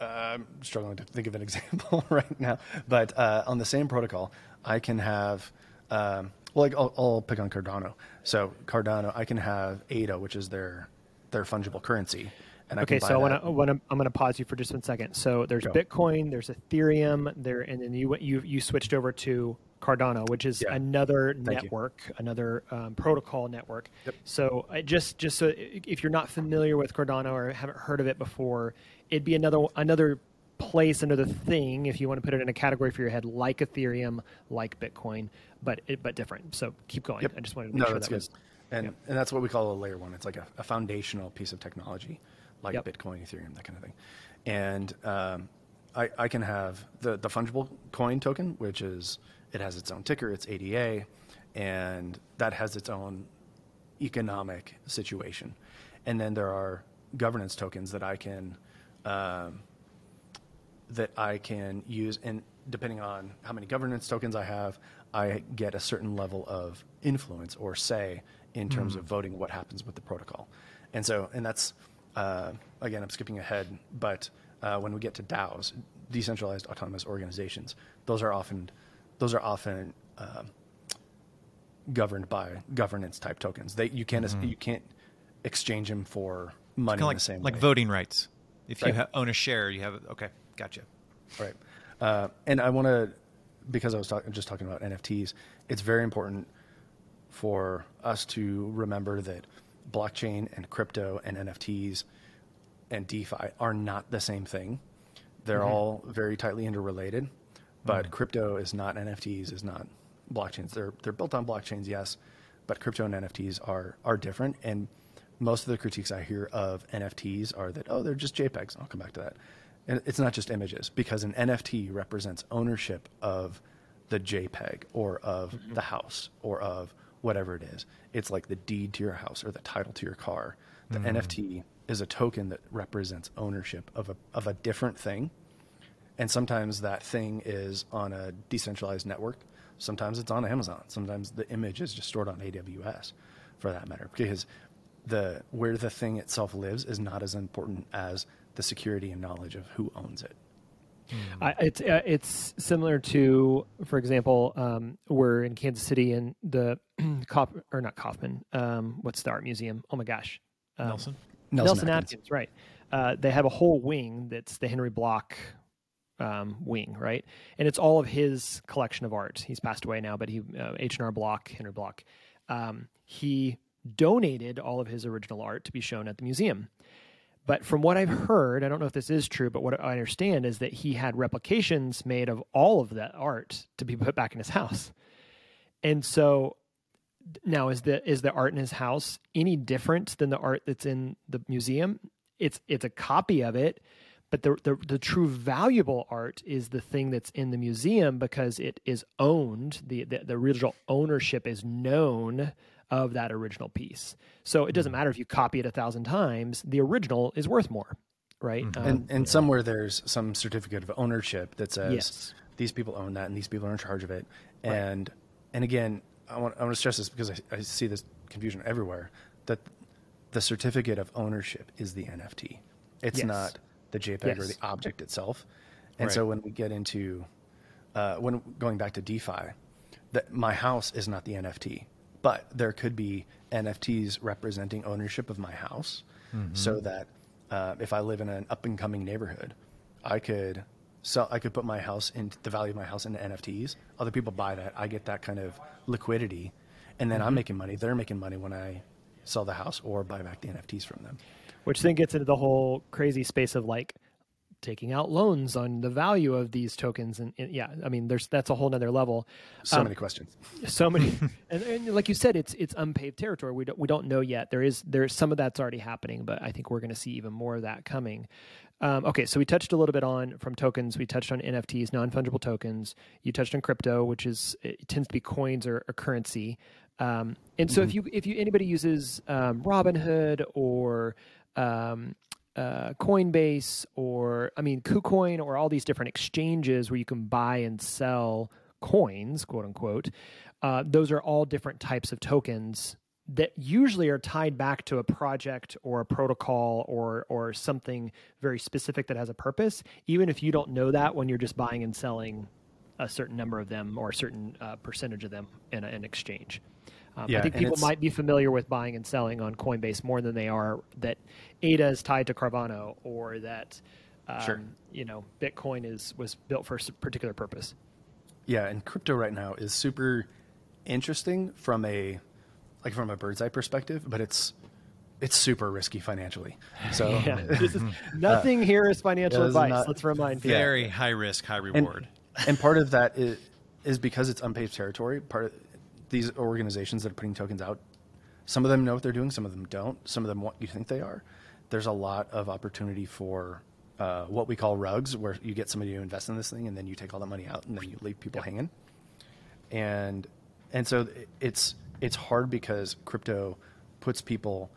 I'm struggling to think of an *laughs* example right now. But uh, on the same protocol, I can have. Um, well, like I'll, I'll pick on Cardano. So Cardano, I can have ADA, which is their their fungible currency, and I Okay, can buy so I want that. to, I I'm going to pause you for just one second. So there's Go. Bitcoin, there's Ethereum, there, and then you you you switched over to Cardano, which is Yeah. another Thank you. network, another um, protocol network. Yep. So I just just so if you're not familiar with Cardano or haven't heard of it before, it'd be another another place, another thing, if you want to put it in a category for your head, like Ethereum, like Bitcoin, but it, but different. So keep going. Yep. I just wanted to make no, sure that's that good. was. and and that's what we call a layer one. It's like a, a foundational piece of technology, like Yep. Bitcoin, Ethereum, that kind of thing. And um, I, I can have the the fungible coin token, which is it has its own ticker, it's ADA, and that has its own economic situation. And then there are governance tokens that I can um, that I can use, and depending on how many governance tokens I have, I get a certain level of influence or say in terms of voting what happens with the protocol. And so, and that's uh, again, I'm skipping ahead, but uh, when we get to DAOs, decentralized autonomous organizations, those are often those are often uh, governed by governance type tokens. They you can't mm-hmm. you can't exchange them for money like, the same like way. voting rights. If right. you ha- own a share, you have okay, gotcha. Right, uh, and I want to because I was talk- just talking about NFTs. It's very important for us to remember that blockchain and crypto and NFTs and DeFi are not the same thing. They're mm-hmm. all very tightly interrelated, but mm. crypto is not NFTs, is not blockchains. They're they're built on blockchains, yes, but crypto and NFTs are are different. And most of the critiques I hear of NFTs are that oh they're just JPEGs. I'll come back to that. And it's not just images because an NFT represents ownership of the JPEG or of mm-hmm. the house or of whatever it is. It's like the deed to your house or the title to your car. The mm. NFT is a token that represents ownership of a of a different thing. And sometimes that thing is on a decentralized network. Sometimes it's on Amazon. Sometimes the image is just stored on AWS for that matter. Because the where the thing itself lives is not as important as the security and knowledge of who owns it. Uh, it's uh, it's similar to, for example, um, we're in Kansas City and the *clears throat* Cop or not Kaufman, Um, what's the art museum? Oh my gosh, um, Nelson. Nelson, Nelson Atkins. Atkins right? Uh, they have a whole wing that's the Henry Bloch um, wing, right? And it's all of his collection of art. He's passed away now, but he uh, H and R Block, Henry Bloch. Um, he donated all of his original art to be shown at the museum. But from what I've heard, I don't know if this is true, but what I understand is that he had replications made of all of that art to be put back in his house. And so now is the is the art in his house any different than the art that's in the museum? It's it's a copy of it, but the, the the true valuable art is the thing that's in the museum because it is owned. The the, the original ownership is known of that original piece. So it doesn't mm. matter if you copy it a thousand times, the original is worth more, right? Mm-hmm. Um, and, and yeah. somewhere there's some certificate of ownership that says yes. these people own that and these people are in charge of it. And and again, I want I want to stress this because I, I see this confusion everywhere that the certificate of ownership is the NFT. It's yes. not the JPEG yes. or the object itself. And right. so when we get into uh, when going back to DeFi, that my house is not the NFT but there could be NFTs representing ownership of my house, mm-hmm. so that uh, if I live in an up and coming neighborhood, I could sell. I could put my house into the value of my house into NFTs. Other people buy that. I get that kind of liquidity, and then mm-hmm. I'm making money. They're making money when I sell the house or buy back the NFTs from them. Which then gets into the whole crazy space of like taking out loans on the value of these tokens and, and yeah i mean there's that's a whole nother level. So um, many questions. so many. *laughs* And, and, like you said it's it's unpaved territory. We don't we don't know yet. There is there's some of that's already happening but i think we're going to see even more of that coming. Um, okay so we touched a little bit on from tokens. We touched on nfts non-fungible tokens. You touched on crypto which is it tends to be coins or, or currency. Um, and so mm-hmm. if you if you anybody uses um, robinhood or um, uh, Coinbase or I mean KuCoin or all these different exchanges where you can buy and sell coins, quote unquote. Uh, those are all different types of tokens that usually are tied back to a project or a protocol or or something very specific that has a purpose. Even if you don't know that when you're just buying and selling a certain number of them or a certain uh, percentage of them in an exchange. Um, yeah, I think people might be familiar with buying and selling on Coinbase more than they are that ADA is tied to Cardano or that um, sure. you know Bitcoin is was built for a particular purpose. Yeah, and crypto right now is super interesting from a like from a bird's eye perspective, but it's it's super risky financially. So *laughs* yeah, *laughs* is, *laughs* nothing uh, here is financial advice. Not, Let's remind people. Very high risk, high reward. And, and part of that is, is because it's unpaved territory. Part of, these organizations that are putting tokens out, some of them know what they're doing, some of them don't. Some of them what you think they are. There's a lot of opportunity for uh, what we call rugs, where you get somebody to invest in this thing, and then you take all the money out, and then you leave people hanging. And and so it's it's hard because crypto puts people,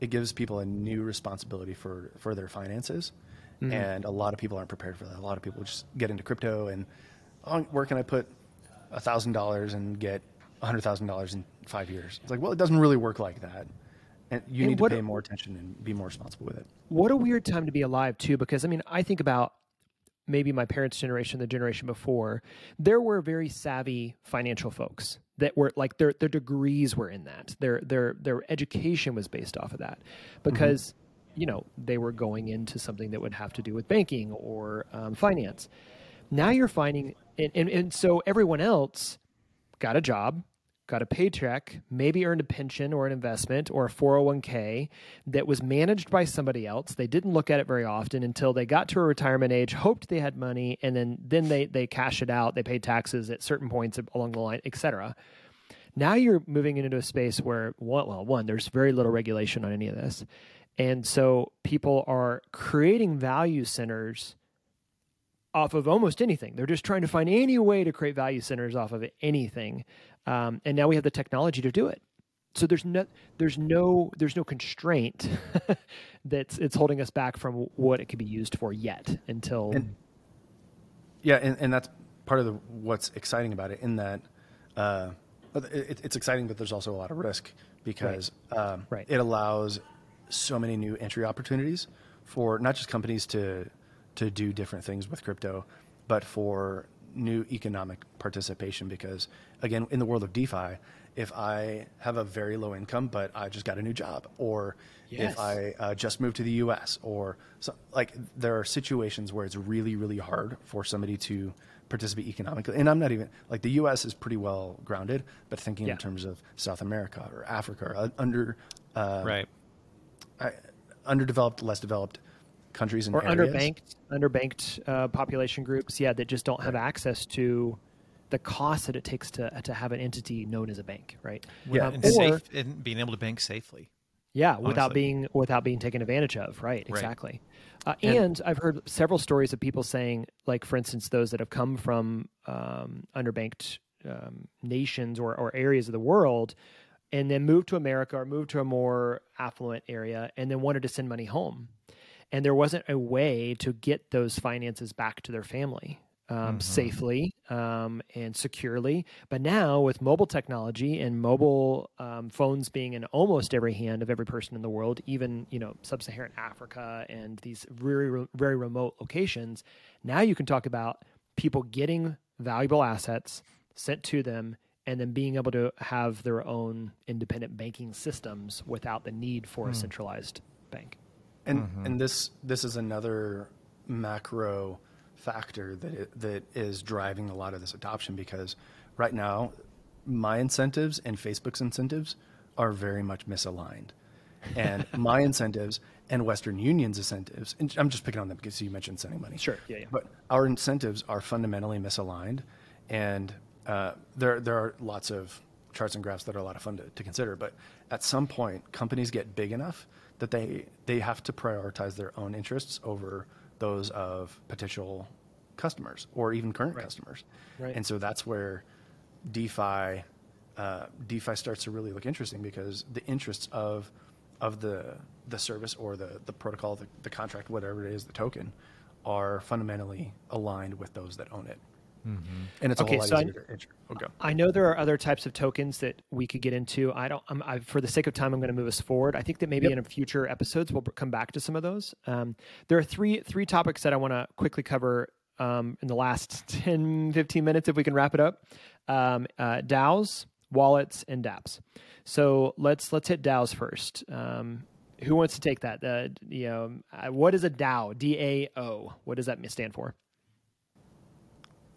it gives people a new responsibility for for their finances, mm-hmm. and a lot of people aren't prepared for that. A lot of people just get into crypto and, oh, where can I put a thousand dollars and get $100,000 in five years. It's like, well, it doesn't really work like that. And you and need to pay more attention and be more responsible with it. What a weird time to be alive, too, because I mean, I think about maybe my parents' generation, the generation before, there were very savvy financial folks that were like their their degrees were in that. Their their their education was based off of that because mm-hmm. you know they were going into something that would have to do with banking or um, finance. Now you're finding, and, and, and so everyone else got a job, got a paycheck, maybe earned a pension or an investment or a 401k that was managed by somebody else. They didn't look at it very often until they got to a retirement age, hoped they had money, and then then they they cash it out. They paid taxes at certain points along the line, etc. Now you're moving into a space where well, one there's very little regulation on any of this, and so people are creating value centers off of almost anything. They're just trying to find any way to create value centers off of anything um, and now we have the technology to do it. So there's no there's no there's no constraint *laughs* that's it's holding us back from what it could be used for yet until. And, yeah, and, and that's part of the, what's exciting about it. In that, uh, it, it's exciting, but there's also a lot of risk because right. Um, right. it allows so many new entry opportunities for not just companies to to do different things with crypto, but for new economic participation because again in the world of defi if i have a very low income but i just got a new job or yes. if i uh, just moved to the us or so, like there are situations where it's really really hard for somebody to participate economically and i'm not even like the us is pretty well grounded but thinking yeah. in terms of south america or africa or uh, under uh, right I, underdeveloped less developed countries and or areas. underbanked underbanked uh, population groups, yeah, that just don't have access to the cost that it takes to to have an entity known as a bank, right? Yeah, um, and, or, safe, and being able to bank safely. Yeah, honestly. without being without being taken advantage of, right? Exactly. Uh, and, and, I've heard several stories of people saying, like for instance, those that have come from um, underbanked um, nations or, or areas of the world, and then moved to America or moved to a more affluent area, and then wanted to send money home and there wasn't a way to get those finances back to their family um, mm-hmm. safely um, and securely. But now, with mobile technology and mobile um, phones being in almost every hand of every person in the world, even you know sub-Saharan Africa and these very very remote locations, now you can talk about people getting valuable assets sent to them and then being able to have their own independent banking systems without the need for mm. a centralized bank. And mm-hmm. and this this is another macro factor that it, that is driving a lot of this adoption because right now my incentives and Facebook's incentives are very much misaligned. And *laughs* my incentives and Western Union's incentives, and I'm just picking on them because you mentioned sending money. Sure, yeah, yeah. But our incentives are fundamentally misaligned, and uh, there there are lots of charts and graphs that are a lot of fun to, to consider. But at some point, companies get big enough that they they have to prioritize their own interests over those of potential customers or even current right. customers. Right. And so that's where DeFi uh, DeFi starts to really look interesting because the interests of of the the service or the the protocol, the, the contract, whatever it is, the token, are fundamentally aligned with those that own it. Mm-hmm. And it's okay, a whole lot so easier I, to Okay. I know there are other types of tokens that we could get into. I don't. I'm, I, for the sake of time, I'm going to move us forward. I think that maybe yep. in a future episodes we'll come back to some of those. Um, there are three three topics that I want to quickly cover um, in the last *laughs* 10, 15 minutes, if we can wrap it up. Um, uh, DAOs, wallets, and DApps. So let's let's hit DAOs first. Um, who wants to take that? Uh, you know, uh, what is a DAO? D A O. What does that stand for?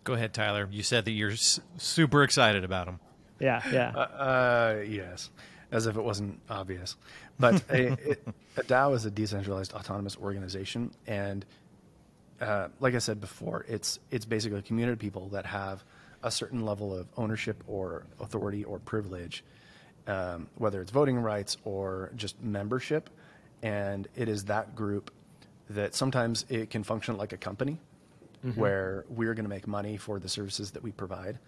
Go ahead, Tyler. You said that you're s- super excited about them. Yeah, yeah. Uh, uh, yes, as if it wasn't obvious. But a, it, a DAO is a decentralized autonomous organization, and uh, like I said before, it's it's basically a community of people that have a certain level of ownership or authority or privilege, um, whether it's voting rights or just membership, and it is that group that sometimes it can function like a company mm-hmm. where we're going to make money for the services that we provide.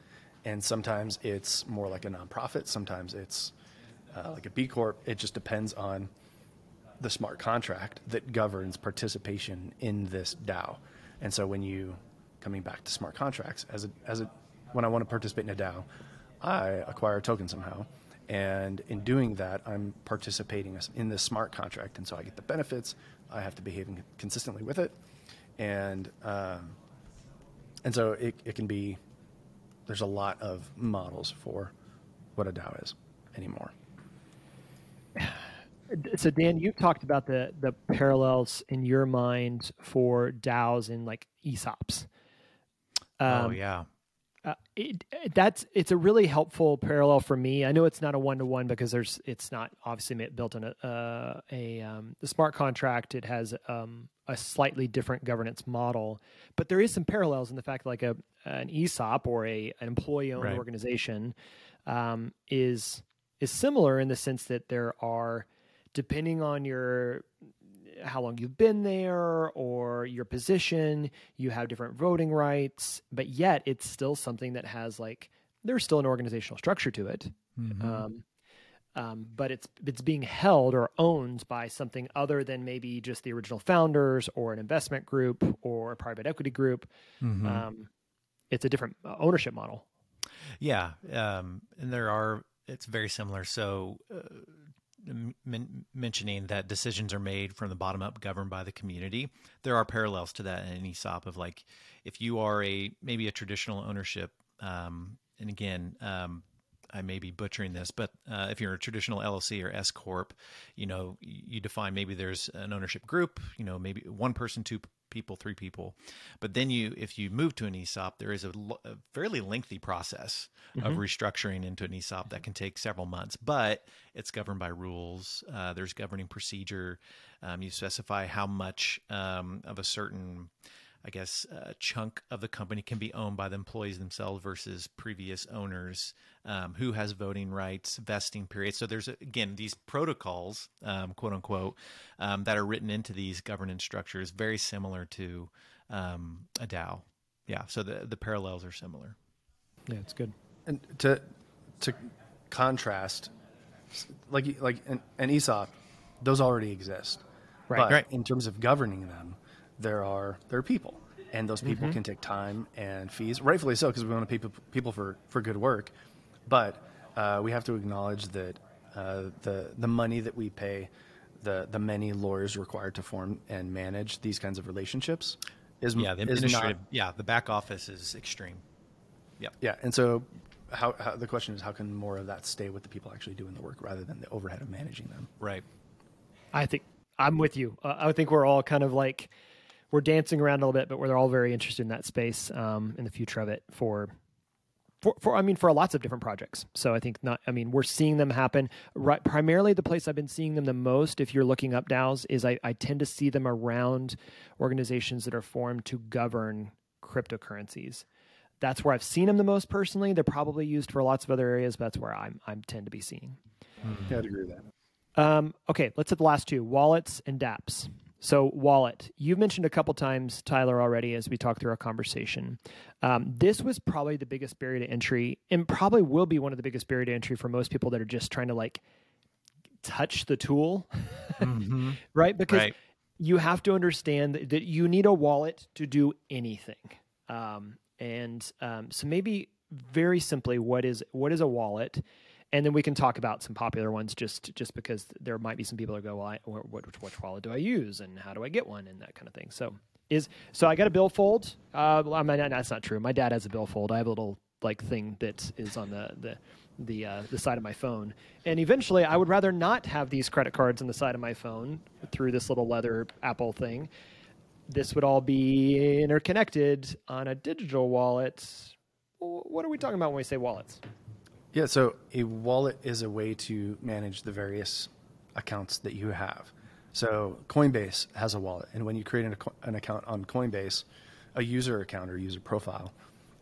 And sometimes it's more like a nonprofit, sometimes it's uh, like a B Corp. It just depends on the smart contract that governs participation in this DAO. And so when you, coming back to smart contracts, as a, as a, when I want to participate in a DAO, I acquire a token somehow. And in doing that, I'm participating in this smart contract. And so I get the benefits. I have to behave consistently with it. And um, and so it, it can be, there's a lot of models for what a DAO is anymore. *sighs* So Dan, you've talked about the the parallels in your mind for DAOs and like ESOPs. Oh, um, oh yeah. Uh, it, that's it's a really helpful parallel for me. I know it's not a one to one because there's it's not obviously built in a uh, a um, the smart contract. It has um, a slightly different governance model, but there is some parallels in the fact that like a an ESOP or a an employee owned right. organization um, is is similar in the sense that there are depending on your how long you've been there or your position, you have different voting rights, but yet it's still something that has like there's still an organizational structure to it. Mm-hmm. Um, um, but it's it's being held or owned by something other than maybe just the original founders or an investment group or a private equity group. Mm-hmm. Um, it's a different uh, ownership model. Yeah, um, and there are. It's very similar. So, uh, men- mentioning that decisions are made from the bottom up, governed by the community. There are parallels to that in ESOP of like if you are a maybe a traditional ownership, um, and again, um, I may be butchering this, but uh, if you're a traditional LLC or S corp, you know you define maybe there's an ownership group, you know maybe one person, two people, three people. But then you, if you move to an ESOP, there is a, a fairly lengthy process mm-hmm. of restructuring into an ESOP that can take several months, but it's governed by rules. Uh, there's governing procedure. Um, you specify how much um, of a certain I guess, a chunk of the company can be owned by the employees themselves versus previous owners, um, who has voting rights, vesting periods. So there's again these protocols, um, quote unquote, um, that are written into these governance structures, very similar to um, a DAO. Yeah, so the the parallels are similar. Yeah, it's good. And to to contrast, like like an, an ESOP, those already exist. Right. But right. in terms of governing them, there are there are people, and those people mm-hmm. can take time and fees, rightfully so, because we want to pay people for for good work. But uh, we have to acknowledge that uh, the the money that we pay, the the many lawyers required to form and manage these kinds of relationships, is yeah the administrative not, yeah the back office is extreme. Yeah, yeah, and so how, how, the question is how can more of that stay with the people actually doing the work rather than the overhead of managing them right i think i'm with you uh, i think we're all kind of like we're dancing around a little bit, but we're all very interested in that space um, in the future of it for. For, for I mean for lots of different projects. So I think not I mean we're seeing them happen. Right primarily the place I've been seeing them the most if you're looking up DAOs is I, I tend to see them around organizations that are formed to govern cryptocurrencies. That's where I've seen them the most personally. They're probably used for lots of other areas, but that's where I'm I tend to be seeing. Mm-hmm. Yeah, I'd agree with that. Um, okay, let's hit the last two: wallets and DApps. So, wallet, you've mentioned a couple times, Tyler, already as we talk through our conversation. Um, this was probably the biggest barrier to entry, and probably will be one of the biggest barrier to entry for most people that are just trying to like touch the tool, mm-hmm. *laughs* right? Because right. you have to understand that, that, you need a wallet to do anything. Um, and um, so, maybe very simply, what is what is a wallet? And then we can talk about some popular ones just just because there might be some people that go, well, I, what, which wallet do I use and how do I get one and that kind of thing. So is so I got a billfold. Uh, I mean, that's not true. My dad has a billfold. I have a little like thing that is on the the the uh, the side of my phone. And eventually, I would rather not have these credit cards on the side of my phone through this little leather Apple thing. This would all be interconnected on a digital wallet. What are we talking about when we say wallets? Yeah, so a wallet is a way to manage the various accounts that you have. So Coinbase has a wallet, and when you create an, an account on Coinbase, a user account or user profile,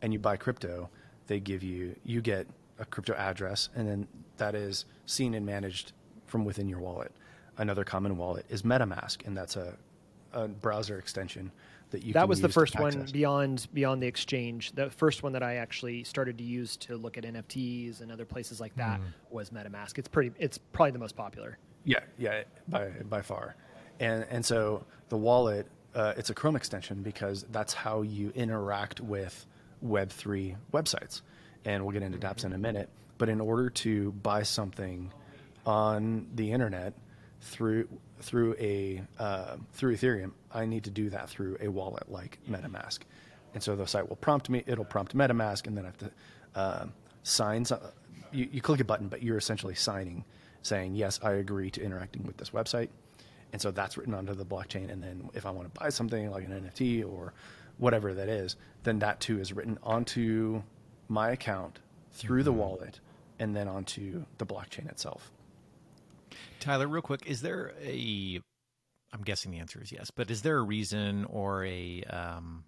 and you buy crypto, they give you you get a crypto address, and then that is seen and managed from within your wallet. Another common wallet is MetaMask, and that's a, a browser extension that you that was the first one beyond beyond the exchange. The first one that i actually started to use to look at nfts and other places like that mm. was metamask. It's pretty it's probably the most popular. Yeah. Yeah by by far. And and so the wallet uh, it's a chrome extension because that's how you interact with web3 websites. And we'll get into dapps in a minute. But in order to buy something on the internet through through a uh, through Ethereum, I need to do that through a wallet like MetaMask, And so the site will prompt me, it'll prompt MetaMask, and then I have to uh, sign. Some, you, you click a button, but you're essentially signing, saying, yes, I agree to interacting with this website. And so that's written onto the blockchain. And then if I want to buy something like an NFT or whatever that is, then that too is written onto my account through mm-hmm. the wallet and then onto the blockchain itself. Tyler, real quick, is there a I'm guessing the answer is yes, but is there a reason or a um,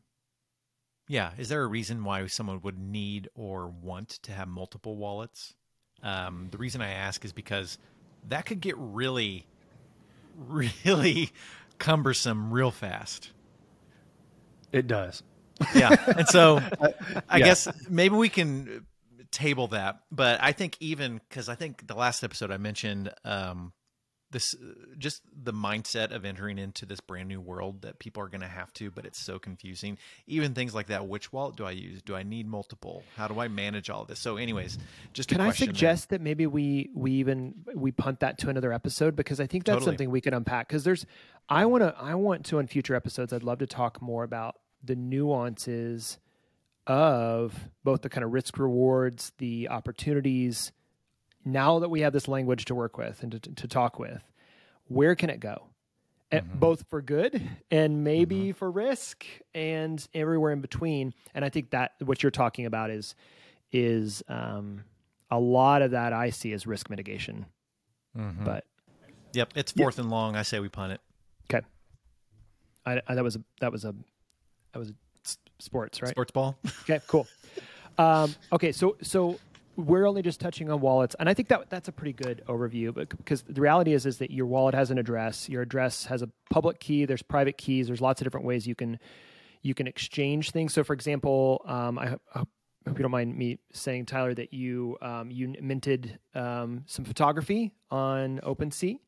yeah, is there a reason why someone would need or want to have multiple wallets? Um, the reason I ask is because that could get really, really cumbersome real fast. It does. Yeah. And so *laughs* I yeah. guess maybe we can table that. But I think even because I think the last episode I mentioned um, this just the mindset of entering into this brand new world that people are going to have to but it's so confusing even things like that which wallet do i use do i need multiple how do i manage all of this so anyways just can i suggest there. that maybe we we even we punt that to another episode because i think that's totally. something we can unpack because there's i want to i want to in future episodes i'd love to talk more about the nuances of both the kind of risk rewards the opportunities now that we have this language to work with and to, to talk with, where can it go? Mm-hmm. both for good and maybe mm-hmm. for risk and everywhere in between. And I think that what you're talking about is is um, a lot of that I see as risk mitigation. Mm-hmm. But yep, it's fourth and long. I say we punt it. Okay. I, I, that was a that was a that was a sports right sports ball. *laughs* okay, cool. Um, okay, so so we're only just touching on wallets, and I think that that's a pretty good overview. But because the reality is, is that your wallet has an address. Your address has a public key. There's private keys. There's lots of different ways you can you can exchange things. So, for example, um, I, I, hope you don't mind me saying, Tyler, that you um, you minted um, some photography on OpenSea,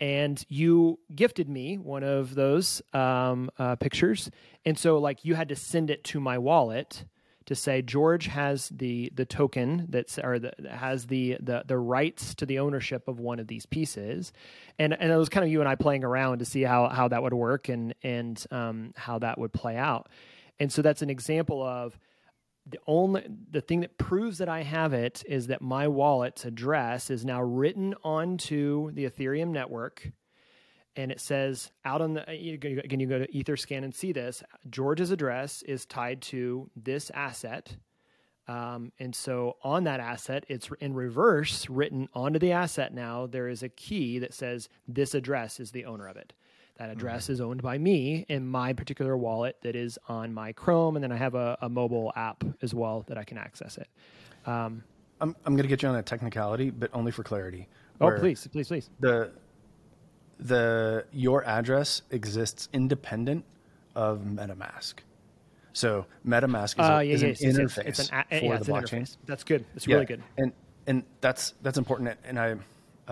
and you gifted me one of those um, uh, pictures. And so, like, you had to send it to my wallet to say George has the the token that's or the, has the, the the rights to the ownership of one of these pieces, and and it was kind of you and I playing around to see how how that would work and and um, how that would play out, and so that's an example of the only the thing that proves that I have it is that my wallet's address is now written onto the Ethereum network. And it says out on the again you go to etherscan and see this. George's address is tied to this asset. Um, and so on that asset it's in reverse written onto the asset now. There is a key that says this address is the owner of it that address mm-hmm. is owned by me in my particular wallet that is on my chrome and then i have a, a mobile app as well that i can access it um, i'm, I'm going to get you on a technicality but only for clarity oh please please please the the your address exists independent of MetaMask. So MetaMask is, uh, yeah, is yeah, an interface it's, it's an, for yeah, the blockchain. Interface. That's good. It's really good. And and that's that's important. And I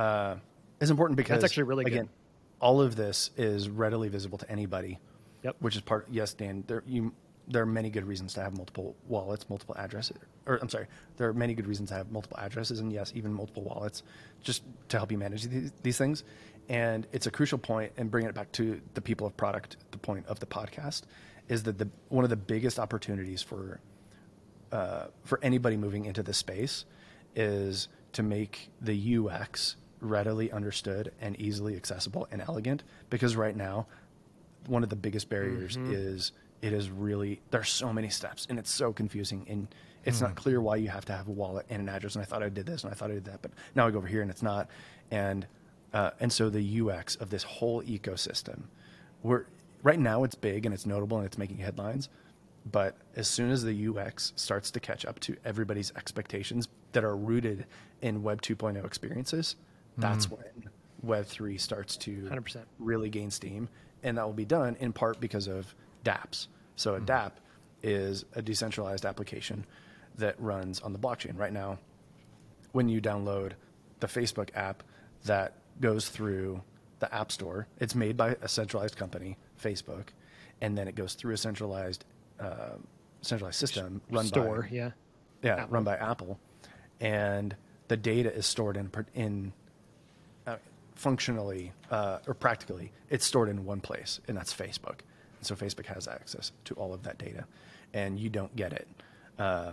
uh, it's important because that's actually really again, good. All of this is readily visible to anybody. Yep. Which is part. Yes, Dan. There you there are many good reasons to have multiple wallets, multiple addresses. Or I'm sorry, there are many good reasons to have multiple addresses, and yes, even multiple wallets, just to help you manage these, these things. And it's a crucial point, and bringing it back to the people of product, the point of the podcast is that the one of the biggest opportunities for uh, for anybody moving into this space is to make the UX readily understood and easily accessible and elegant. Because right now, one of the biggest barriers mm-hmm. is it is really there's so many steps and it's so confusing and it's mm. not clear why you have to have a wallet and an address. And I thought I did this and I thought I did that, but now I go over here and it's not. And uh, and so the UX of this whole ecosystem, we're right now it's big and it's notable and it's making headlines. But as soon as the UX starts to catch up to everybody's expectations that are rooted in Web 2.0 experiences, that's mm. when Web 3 starts to 100%. really gain steam. And that will be done in part because of dApps. So a mm. DApp is a decentralized application that runs on the blockchain. Right now, when you download the Facebook app that goes through the App Store. It's made by a centralized company, Facebook, and then it goes through a centralized uh, centralized system run store, by yeah, yeah, Apple. run by Apple, and the data is stored in in functionally uh, or practically it's stored in one place, and that's Facebook. And so Facebook has access to all of that data, and you don't get it uh,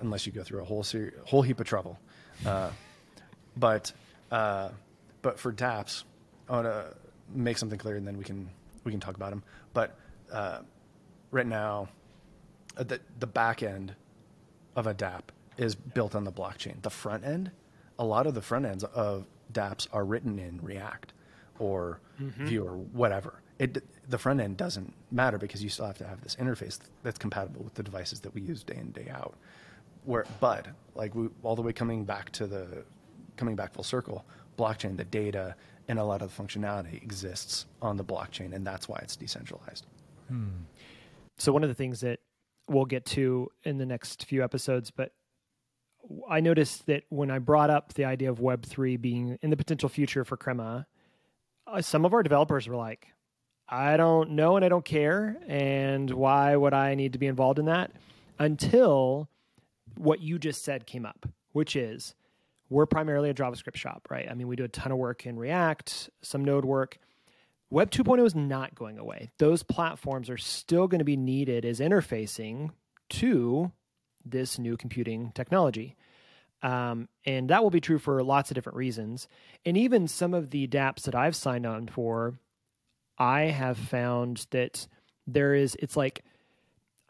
unless you go through a whole ser- whole heap of trouble. Uh, but uh, but for DApps, I want to make something clear, and then we can we can talk about them. But uh, right now, uh, the the back end of a DApp is built on the blockchain. The front end, a lot of the front ends of DApps are written in React or mm-hmm. Vue or whatever. It the front end doesn't matter because you still have to have this interface that's compatible with the devices that we use day in day out. Where, but like we, all the way coming back to the coming back full circle, blockchain, the data and a lot of the functionality exists on the blockchain, and that's why it's decentralized. Hmm. So one of the things that we'll get to in the next few episodes, but I noticed that when I brought up the idea of Web three being in the potential future for Crema, uh, some of our developers were like, "I don't know and I don't care, and why would I need to be involved in that?" Until what you just said came up, which is we're primarily a JavaScript shop, right? I mean, we do a ton of work in React, some Node work. Web 2.0 is not going away. Those platforms are still going to be needed as interfacing to this new computing technology. Um, and that will be true for lots of different reasons. And even some of the dApps that I've signed on for, I have found that there is, it's like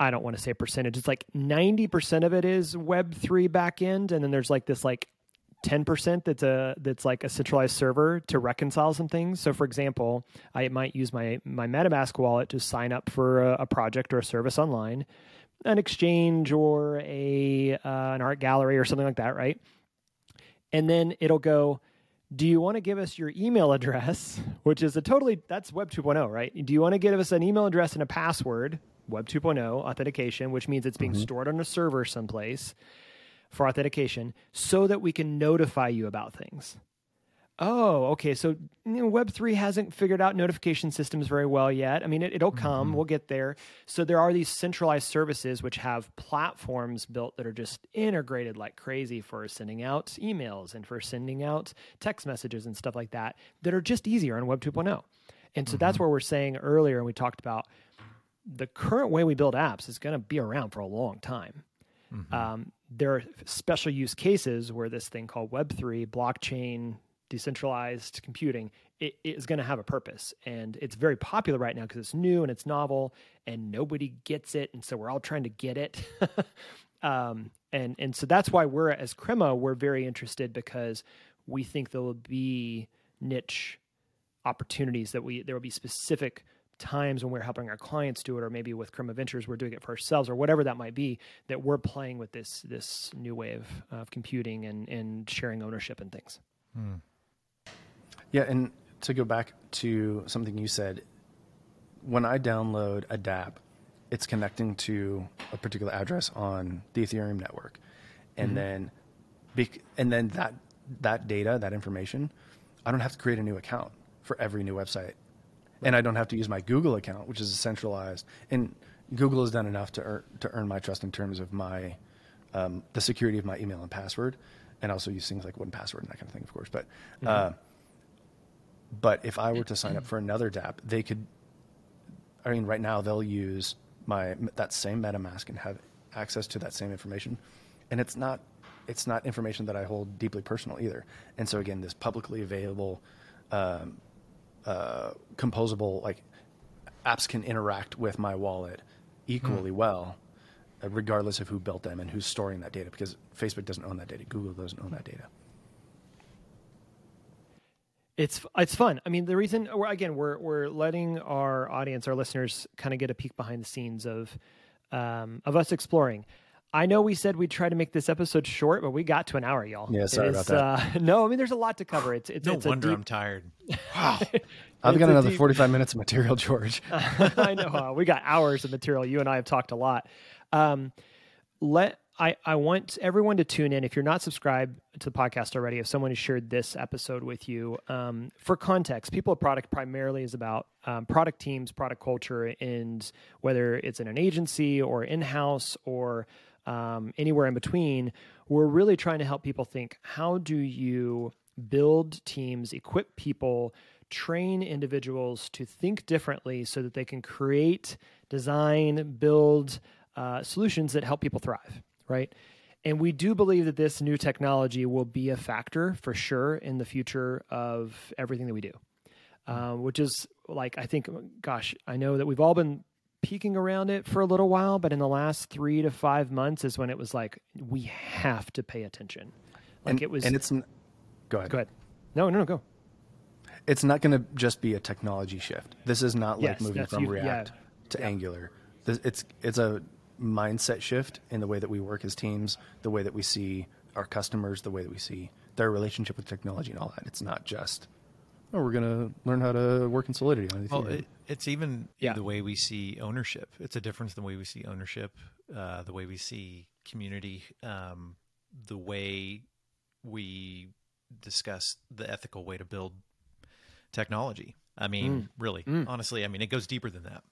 I don't want to say percentage. It's like 90% of it is web3 backend and then there's like this like 10% that's a that's like a centralized server to reconcile some things. So for example, I might use my my MetaMask wallet to sign up for a, a project or a service online, an exchange or a uh, an art gallery or something like that, right? And then it'll go do you want to give us your email address, *laughs* which is a totally that's web 2.0, right? Do you want to give us an email address and a password Web 2.0 authentication, which means it's being mm-hmm. stored on a server someplace for authentication so that we can notify you about things. Oh, okay. So you know, Web3 hasn't figured out notification systems very well yet. I mean, it, will come, mm-hmm. we'll get there. So there are these centralized services which have platforms built that are just integrated like crazy for sending out emails and for sending out text messages and stuff like that that are just easier on Web 2.0. And so mm-hmm. that's where we're saying earlier, and we talked about the current way we build apps is going to be around for a long time. Mm-hmm. Um, there are special use cases where this thing called Web3, blockchain, decentralized computing, it, is going to have a purpose. And it's very popular right now because it's new and it's novel and nobody gets it. And so we're all trying to get it. *laughs* um, and, and so that's why we're, as Crema, we're very interested because we think there will be niche opportunities that we, there will be specific times when we're helping our clients do it, or maybe with Crema Ventures, we're doing it for ourselves, or whatever that might be, that we're playing with this this new wave of, of computing and, and sharing ownership and things. Hmm. Yeah, and to go back to something you said, when I download a dApp, it's connecting to a particular address on the Ethereum network, and mm-hmm. then, and then that that data, that information, I don't have to create a new account for every new website and I don't have to use my Google account, which is centralized. And Google has done enough to earn, to earn my trust in terms of my um, the security of my email and password, and also use things like 1Password and that kind of thing, of course. But mm-hmm. uh, but if I were to sign up for another DApp, they could. I mean, right now they'll use my that same MetaMask and have access to that same information, and it's not it's not information that I hold deeply personal either. And so again, this publicly available um, uh, composable like apps can interact with my wallet equally hmm. well uh, regardless of who built them and who's storing that data because facebook doesn't own that data google doesn't own that data it's it's fun. I mean, the reason again we're we're letting our audience, our listeners, kind of get a peek behind the scenes of um, of us exploring. I know we said we'd try to make this episode short, but we got to an hour, y'all. Yeah, sorry is, about that. Uh, *laughs* no, I mean there's a lot to cover. It's it's no it's wonder deep... I'm tired. *laughs* Wow, I've got another deep... 45 minutes of material, George. *laughs* I know uh, we got hours of material. You and I have talked a lot. Um, let I, I want everyone to tune in. If you're not subscribed to the podcast already, if someone has shared this episode with you, um, for context, People of Product primarily is about um, product teams, product culture, and whether it's in an agency or in house or um, anywhere in between, we're really trying to help people think how do you build teams, equip people, train individuals to think differently so that they can create, design, build uh, solutions that help people thrive, right? And we do believe that this new technology will be a factor for sure in the future of everything that we do, uh, which is like, I think, gosh, I know that we've all been peeking around it for a little while, but in the last three to five months is when it was like, we have to pay attention. Like and, it was. And it's, go ahead. Go ahead. No, no, no, go. It's not going to just be a technology shift. This is not like Yes, moving from you- React yeah. to Yeah. Angular. This, it's it's a mindset shift in the way that we work as teams, the way that we see our customers, the way that we see their relationship with technology and all that. It's not just oh, we're going to learn how to work in Solidity on Well, it, it's even Yeah. the way we see ownership. It's a difference the way we see ownership, uh, the way we see community, um, the way we discuss the ethical way to build technology. I mean, really, honestly, I mean, it goes deeper than that.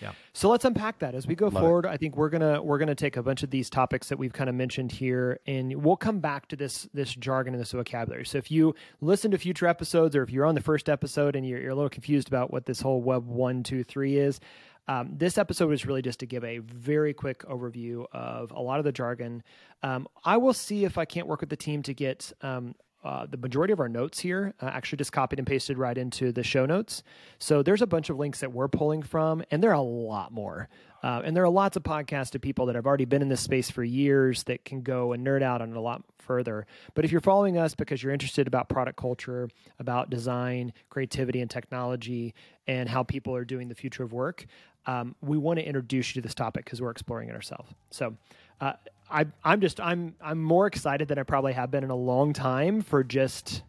Yeah. So let's unpack that as we go Love it. forward. I think we're gonna we're gonna take a bunch of these topics that we've kind of mentioned here, and we'll come back to this this jargon and this vocabulary. So if you listen to future episodes, or if you're on the first episode and you're, you're a little confused about what this whole Web one, two, three is, um, this episode was really just to give a very quick overview of a lot of the jargon. Um, I will see if I can't work with the team to get um, uh, the majority of our notes here uh, actually just copied and pasted right into the show notes. So there's a bunch of links that we're pulling from, and there are a lot more. Uh, and there are lots of podcasts of people that have already been in this space for years that can go and nerd out on it a lot further. But if you're following us because you're interested about product culture, about design, creativity, and technology, and how people are doing the future of work, um, we want to introduce you to this topic because we're exploring it ourselves. So uh, I, I'm just I'm I'm more excited than I probably have been in a long time for just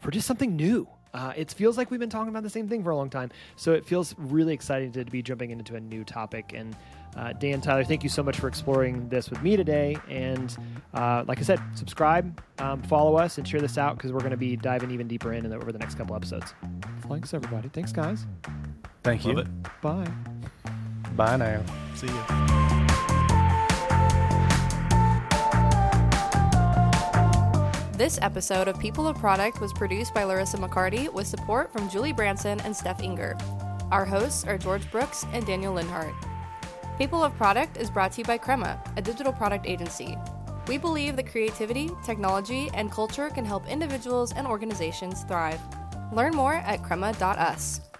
for just something new. Uh, it feels like we've been talking about the same thing for a long time, so it feels really exciting to, be jumping into a new topic. And uh, Dan Tyler, thank you so much for exploring this with me today. And uh, like I said, subscribe, um, follow us, and share this out because we're going to be diving even deeper in, in the, over the next couple episodes. Thanks, everybody. Thanks, guys. Thank Love you. it. Bye. Bye now. See you. This episode of People of Product was produced by Larissa McCarty with support from Julie Branson and Steph Inger. Our hosts are George Brooks and Daniel Linhart. People of Product is brought to you by Crema, a digital product agency. We believe that creativity, technology, and culture can help individuals and organizations thrive. Learn more at crema.us.